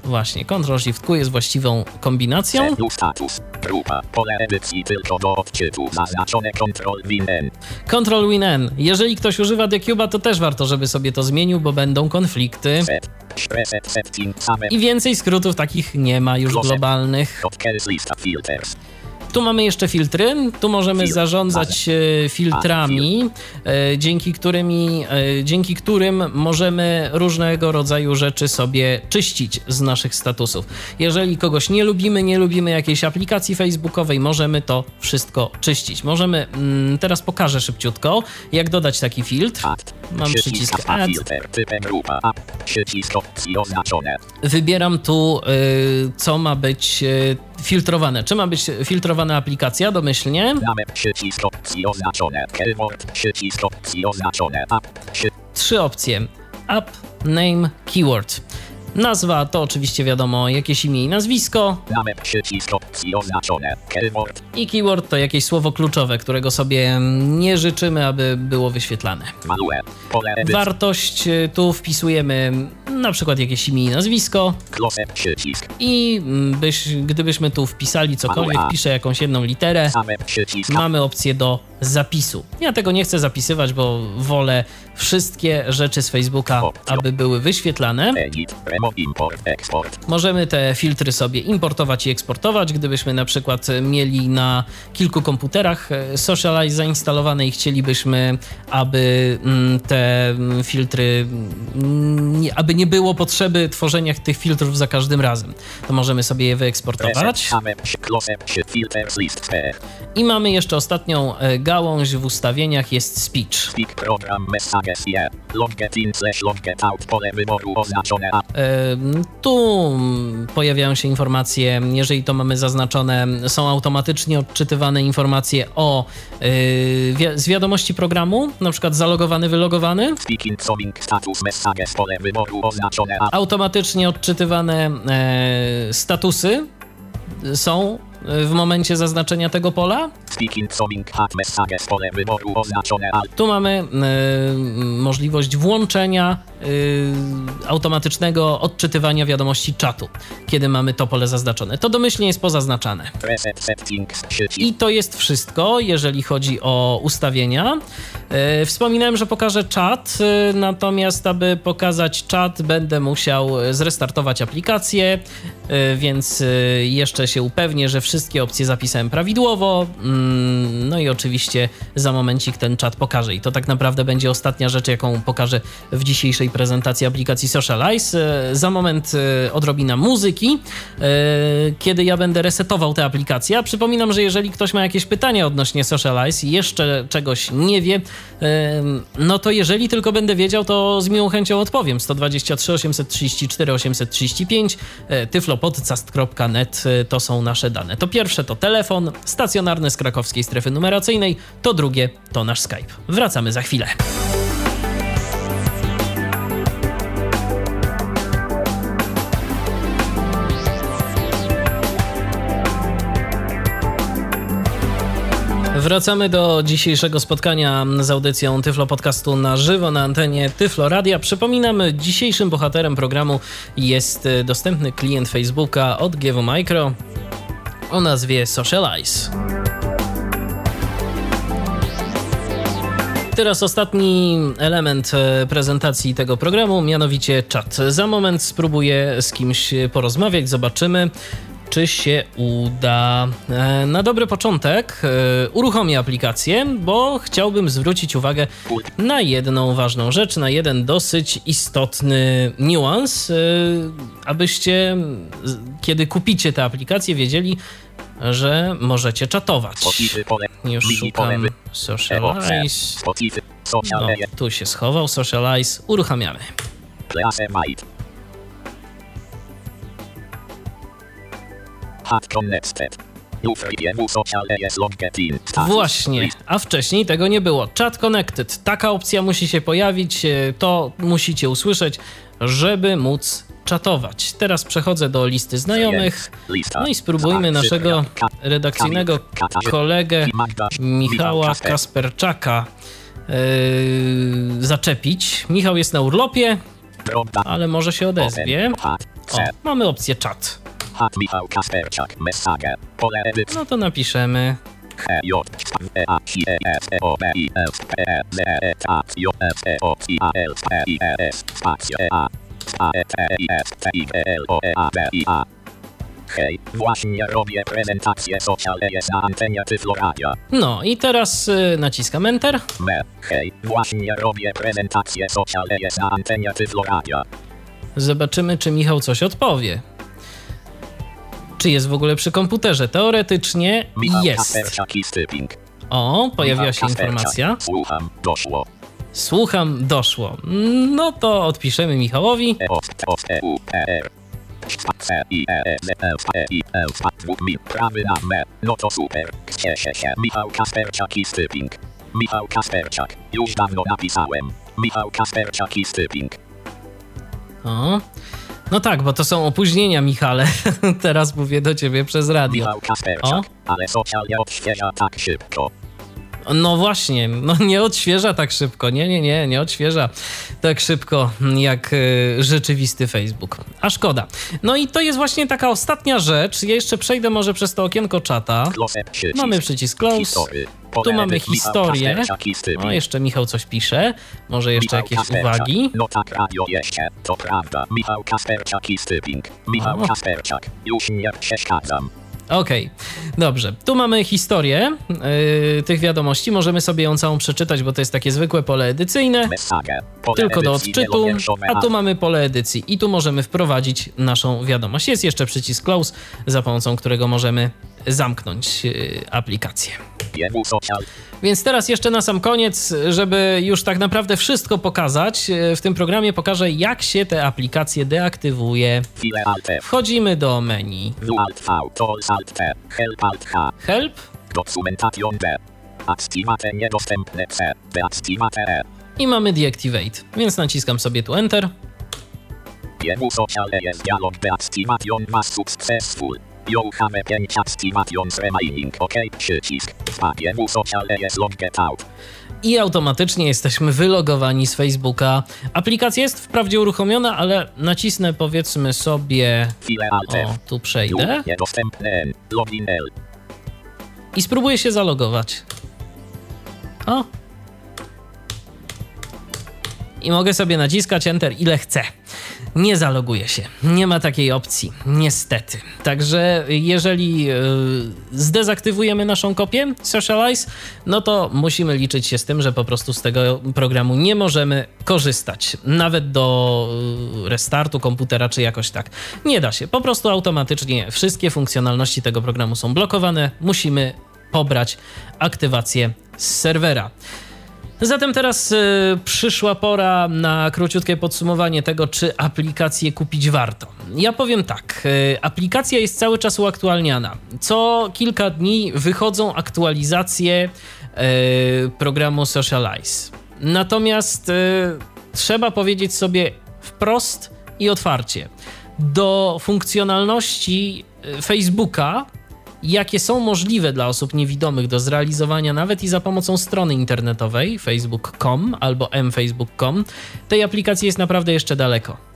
Właśnie, Ctrl Shift Q jest właściwą kombinacją. Menu status. Grupa. Pole edycji tylko do odczytu. Zaznaczone Ctrl Win N. Ctrl Win N. Jeżeli ktoś używa Decube'a, to też warto, żeby sobie to zmienił, bo będą konflikty. I więcej skrótów takich nie ma już globalnych. Tu mamy jeszcze filtry. Tu możemy zarządzać e, filtrami, e, dzięki, którymi, e, dzięki którym możemy różnego rodzaju rzeczy sobie czyścić z naszych statusów. Jeżeli kogoś nie lubimy, nie lubimy jakiejś aplikacji facebookowej, możemy to wszystko czyścić. Możemy, mm, teraz pokażę szybciutko, jak dodać taki filtr. Mam przycisk Add. Wybieram tu, y, co ma być y, filtrowane. Czy ma być filtrowana aplikacja domyślnie? Trzy opcje. App, name, keyword. Nazwa to oczywiście wiadomo jakieś imię i nazwisko. I keyword to jakieś słowo kluczowe, którego sobie nie życzymy, aby było wyświetlane. Wartość y, tu wpisujemy na przykład jakieś imię i nazwisko. I mm, byś, gdybyśmy tu wpisali cokolwiek, piszę jakąś jedną literę, mamy opcję do zapisu. Ja tego nie chcę zapisywać, bo wolę wszystkie rzeczy z Facebooka, aby były wyświetlane. Export. Możemy te filtry sobie importować i eksportować. Gdybyśmy na przykład mieli na kilku komputerach e, Socialize zainstalowane i chcielibyśmy, aby mm, te mm, filtry, mm, aby nie było potrzeby tworzenia tych filtrów za każdym razem, to możemy sobie je wyeksportować. I mamy jeszcze ostatnią e, gałąź w ustawieniach, jest speech. Ym, Tu pojawiają się informacje, jeżeli to mamy zaznaczone, są automatycznie odczytywane informacje o yy, z wiadomości programu, na przykład zalogowany, wylogowany. Automatycznie odczytywane e, statusy są w momencie zaznaczenia tego pola. Tu mamy y, możliwość włączenia y, automatycznego odczytywania wiadomości czatu, kiedy mamy to pole zaznaczone. To domyślnie jest pozaznaczane. I to jest wszystko, jeżeli chodzi o ustawienia. E, Wspominałem, że pokażę czat, e, natomiast aby pokazać czat, będę musiał zrestartować aplikację, e, więc jeszcze się upewnię, że wszystkie opcje zapisałem prawidłowo. Mm, No i oczywiście za momencik ten czat pokażę. I to tak naprawdę będzie ostatnia rzecz, jaką pokażę w dzisiejszej prezentacji aplikacji Socialize. Za moment odrobina muzyki, kiedy ja będę resetował tę aplikację. A przypominam, że jeżeli ktoś ma jakieś pytania odnośnie Socialize i jeszcze czegoś nie wie, no to jeżeli tylko będę wiedział, to z miłą chęcią odpowiem. 123 834 835 e, tyflopodcast.net to są nasze dane. To pierwsze to telefon stacjonarny z krakowskiej strefy numeracyjnej, to drugie to nasz Skype. Wracamy za chwilę. Wracamy do dzisiejszego spotkania z audycją Tyflo Podcastu na żywo na antenie Tyflo Radia. Przypominam, dzisiejszym bohaterem programu jest dostępny klient Facebooka od GW Micro o nazwie Socialize. Teraz ostatni element e, prezentacji tego programu, mianowicie czat. Za moment spróbuję z kimś porozmawiać, zobaczymy, czy się uda. E, Na dobry początek e, uruchomię aplikację, bo chciałbym zwrócić uwagę na jedną ważną rzecz, na jeden dosyć istotny niuans, e, abyście, kiedy kupicie tę aplikację, wiedzieli, że możecie czatować. Już szukam. Socialize. No, tu się schował Socialize. Uruchamiamy. Classe Might. Właśnie, List. a wcześniej tego nie było. Chat Connected. Taka opcja musi się pojawić, e, to musicie usłyszeć, żeby móc czatować. Teraz przechodzę do listy znajomych. No i spróbujmy naszego redakcyjnego kolegę. Michała Kasper. Kasperczaka yy, zaczepić. Michał jest na urlopie, ale może się odezwie. O, mamy opcję czat. Hat Michał Kasperczak. Message. Pole edycji. No to napiszemy H, J, A, C, S, O, B, I, F, P, Z, T, A, J, F, O, C, A, L, P, I, S, spacja, A, A, T, I, S, T, I, G, L, O, A, B, I, A. Hej, właśnie robię prezentację socialeje na antenie Tyfloradia. No i teraz y, naciskam Enter. Me, hej, właśnie robię prezentację socialeje na antenie Tyfloradia. Zobaczymy, czy Michał coś odpowie. Czy jest w ogóle przy komputerze? Teoretycznie jest. O, pojawiła się informacja. Słucham, doszło. Słucham, doszło. No to odpiszemy Michałowi. Prawy na me. No to super. Cieszę się. Michał Kasperczak i Styping. Michał Kasperczak. Już dawno napisałem. Michał Kasperczak i Styping. O. No tak, bo to są opóźnienia, Michale. Teraz mówię do ciebie przez radio. Kasperczak. Ale social nie odświeża tak szybko. No właśnie, no nie odświeża tak szybko. Nie, nie, nie, nie odświeża tak szybko jak y, rzeczywisty Facebook. A szkoda. No i to jest właśnie taka ostatnia rzecz. Ja jeszcze przejdę może przez to okienko czata. Mamy przycisk close. Tu mamy historię. O, jeszcze Michał coś pisze. Może jeszcze jakieś uwagi. No tak, radio jeszcze, to prawda. Michał Kasperczak i Styping. Michał. Kasperczak. Już nie przeszkadzam. Okej, dobrze. Tu mamy historię yy, tych wiadomości. Możemy sobie ją całą przeczytać, bo to jest takie zwykłe pole edycyjne. Tylko do odczytu, a tu mamy pole edycji i tu możemy wprowadzić naszą wiadomość. Jest jeszcze przycisk close, za pomocą którego możemy zamknąć yy, aplikację. Więc teraz jeszcze na sam koniec, żeby już tak naprawdę wszystko pokazać, yy, w tym programie pokażę, jak się te aplikacje deaktywuje. Wchodzimy do menu. Help Dokumentation D. Activate niedostępne C. Deactivate E. i mamy deactivate, więc naciskam sobie tu Enter. Social jest dialog deactivation was successful. You have 5 activations remaining. OK. Przycisk. Social jest out. i automatycznie jesteśmy wylogowani z Facebooka. Aplikacja jest wprawdzie uruchomiona, ale nacisnę powiedzmy sobie. O, tu przejdę i spróbuję się zalogować. O. I mogę sobie naciskać Enter ile chcę. Nie zaloguję się. Nie ma takiej opcji. Niestety. Także jeżeli yy, zdezaktywujemy naszą kopię Socialize, no to musimy liczyć się z tym, że po prostu z tego programu nie możemy korzystać. Nawet do yy, restartu komputera czy jakoś tak. Nie da się. Po prostu automatycznie wszystkie funkcjonalności tego programu są blokowane. Musimy pobrać aktywację z serwera. Zatem teraz y, przyszła pora na króciutkie podsumowanie tego, czy aplikację kupić warto. Ja powiem tak, y, aplikacja jest cały czas uaktualniana. Co kilka dni wychodzą aktualizacje y, programu Socialize. Natomiast y, trzeba powiedzieć sobie wprost i otwarcie, do funkcjonalności y, Facebooka jakie są możliwe dla osób niewidomych do zrealizowania nawet i za pomocą strony internetowej facebook.com albo mfacebook.com, tej aplikacji jest naprawdę jeszcze daleko.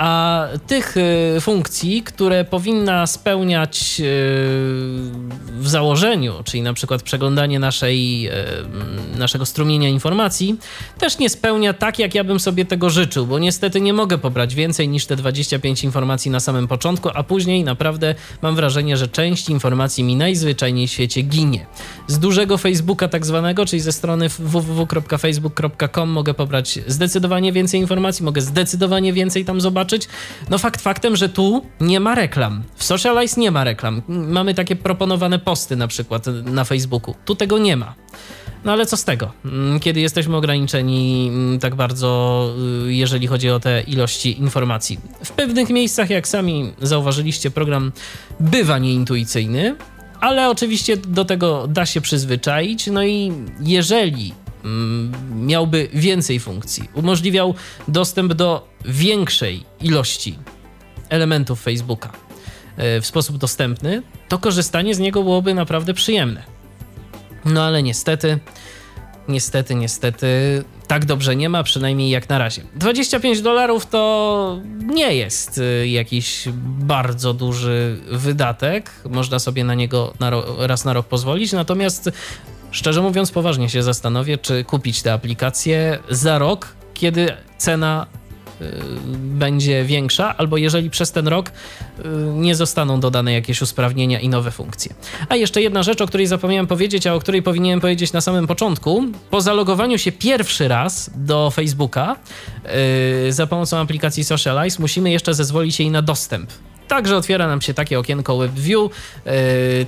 A tych y, funkcji, które powinna spełniać y, w założeniu, czyli na przykład przeglądanie naszej, y, naszego strumienia informacji, też nie spełnia tak, jak ja bym sobie tego życzył, bo niestety nie mogę pobrać więcej niż te 25 informacji na samym początku, a później naprawdę mam wrażenie, że część informacji mi najzwyczajniej w świecie ginie. Z dużego Facebooka tak zwanego, czyli ze strony www.facebook.com mogę pobrać zdecydowanie więcej informacji, mogę zdecydowanie więcej tam zobaczyć. No fakt faktem, że tu nie ma reklam. W Socialize nie ma reklam. Mamy takie proponowane posty na przykład na Facebooku. Tu tego nie ma. No ale co z tego, mm, kiedy jesteśmy ograniczeni mm, tak bardzo, y, jeżeli chodzi o te ilości informacji. W pewnych miejscach, jak sami zauważyliście, program bywa nieintuicyjny, ale oczywiście do tego da się przyzwyczaić. No i jeżeli miałby więcej funkcji, umożliwiał dostęp do większej ilości elementów Facebooka e, w sposób dostępny, to korzystanie z niego byłoby naprawdę przyjemne. No ale niestety, niestety, niestety, tak dobrze nie ma, przynajmniej jak na razie. 25 dolarów to nie jest y, jakiś bardzo duży wydatek. Można sobie na niego na raz na rok pozwolić, natomiast szczerze mówiąc, poważnie się zastanowię, czy kupić tę aplikację za rok, kiedy cena y, będzie większa, albo jeżeli przez ten rok y, nie zostaną dodane jakieś usprawnienia i nowe funkcje. A jeszcze jedna rzecz, o której zapomniałem powiedzieć, a o której powinienem powiedzieć na samym początku. Po zalogowaniu się pierwszy raz do Facebooka yy, za pomocą aplikacji Socialize musimy jeszcze zezwolić jej na dostęp. Także otwiera nam się takie okienko WebView, yy,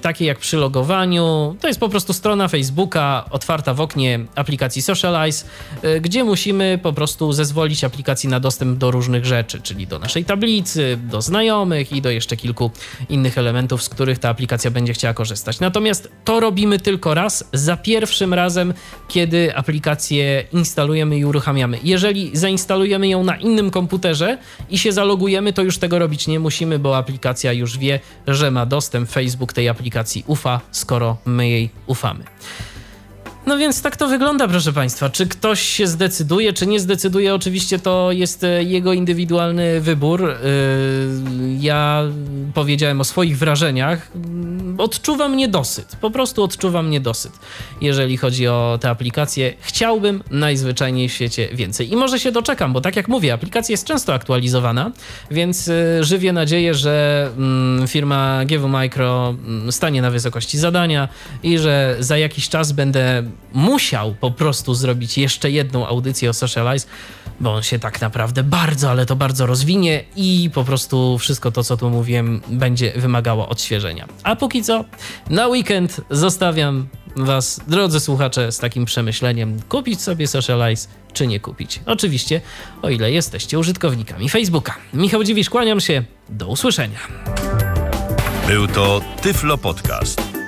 takie jak przy logowaniu. To jest po prostu strona Facebooka otwarta w oknie aplikacji Socialize, yy, gdzie musimy po prostu zezwolić aplikacji na dostęp do różnych rzeczy, czyli do naszej tablicy, do znajomych i do jeszcze kilku innych elementów, z których ta aplikacja będzie chciała korzystać. Natomiast to robimy tylko raz, za pierwszym razem, kiedy aplikację instalujemy i uruchamiamy. Jeżeli zainstalujemy ją na innym komputerze i się zalogujemy, to już tego robić nie musimy, bo aplikacja już wie, że ma dostęp. Facebook tej aplikacji ufa, skoro my jej ufamy. No więc tak to wygląda, proszę Państwa. Czy ktoś się zdecyduje, czy nie zdecyduje, oczywiście to jest e, jego indywidualny wybór. Yy, Ja powiedziałem o swoich wrażeniach. Mm, Odczuwam niedosyt, po prostu odczuwam niedosyt, jeżeli chodzi o tę aplikację. Chciałbym najzwyczajniej w świecie więcej. I może się doczekam, bo tak jak mówię, aplikacja jest często aktualizowana, więc yy, żywię nadzieję, że mm, firma GW Micro mm, stanie na wysokości zadania i że za jakiś czas będę musiał po prostu zrobić jeszcze jedną audycję o Socialize, bo on się tak naprawdę bardzo, ale to bardzo rozwinie i po prostu wszystko to, co tu mówiłem, będzie wymagało odświeżenia. A póki co, na weekend zostawiam Was, drodzy słuchacze, z takim przemyśleniem: kupić sobie Socialize czy nie kupić. Oczywiście, o ile jesteście użytkownikami Facebooka. Michał Dziwisz, kłaniam się. Do usłyszenia. Był to Tyflo Podcast.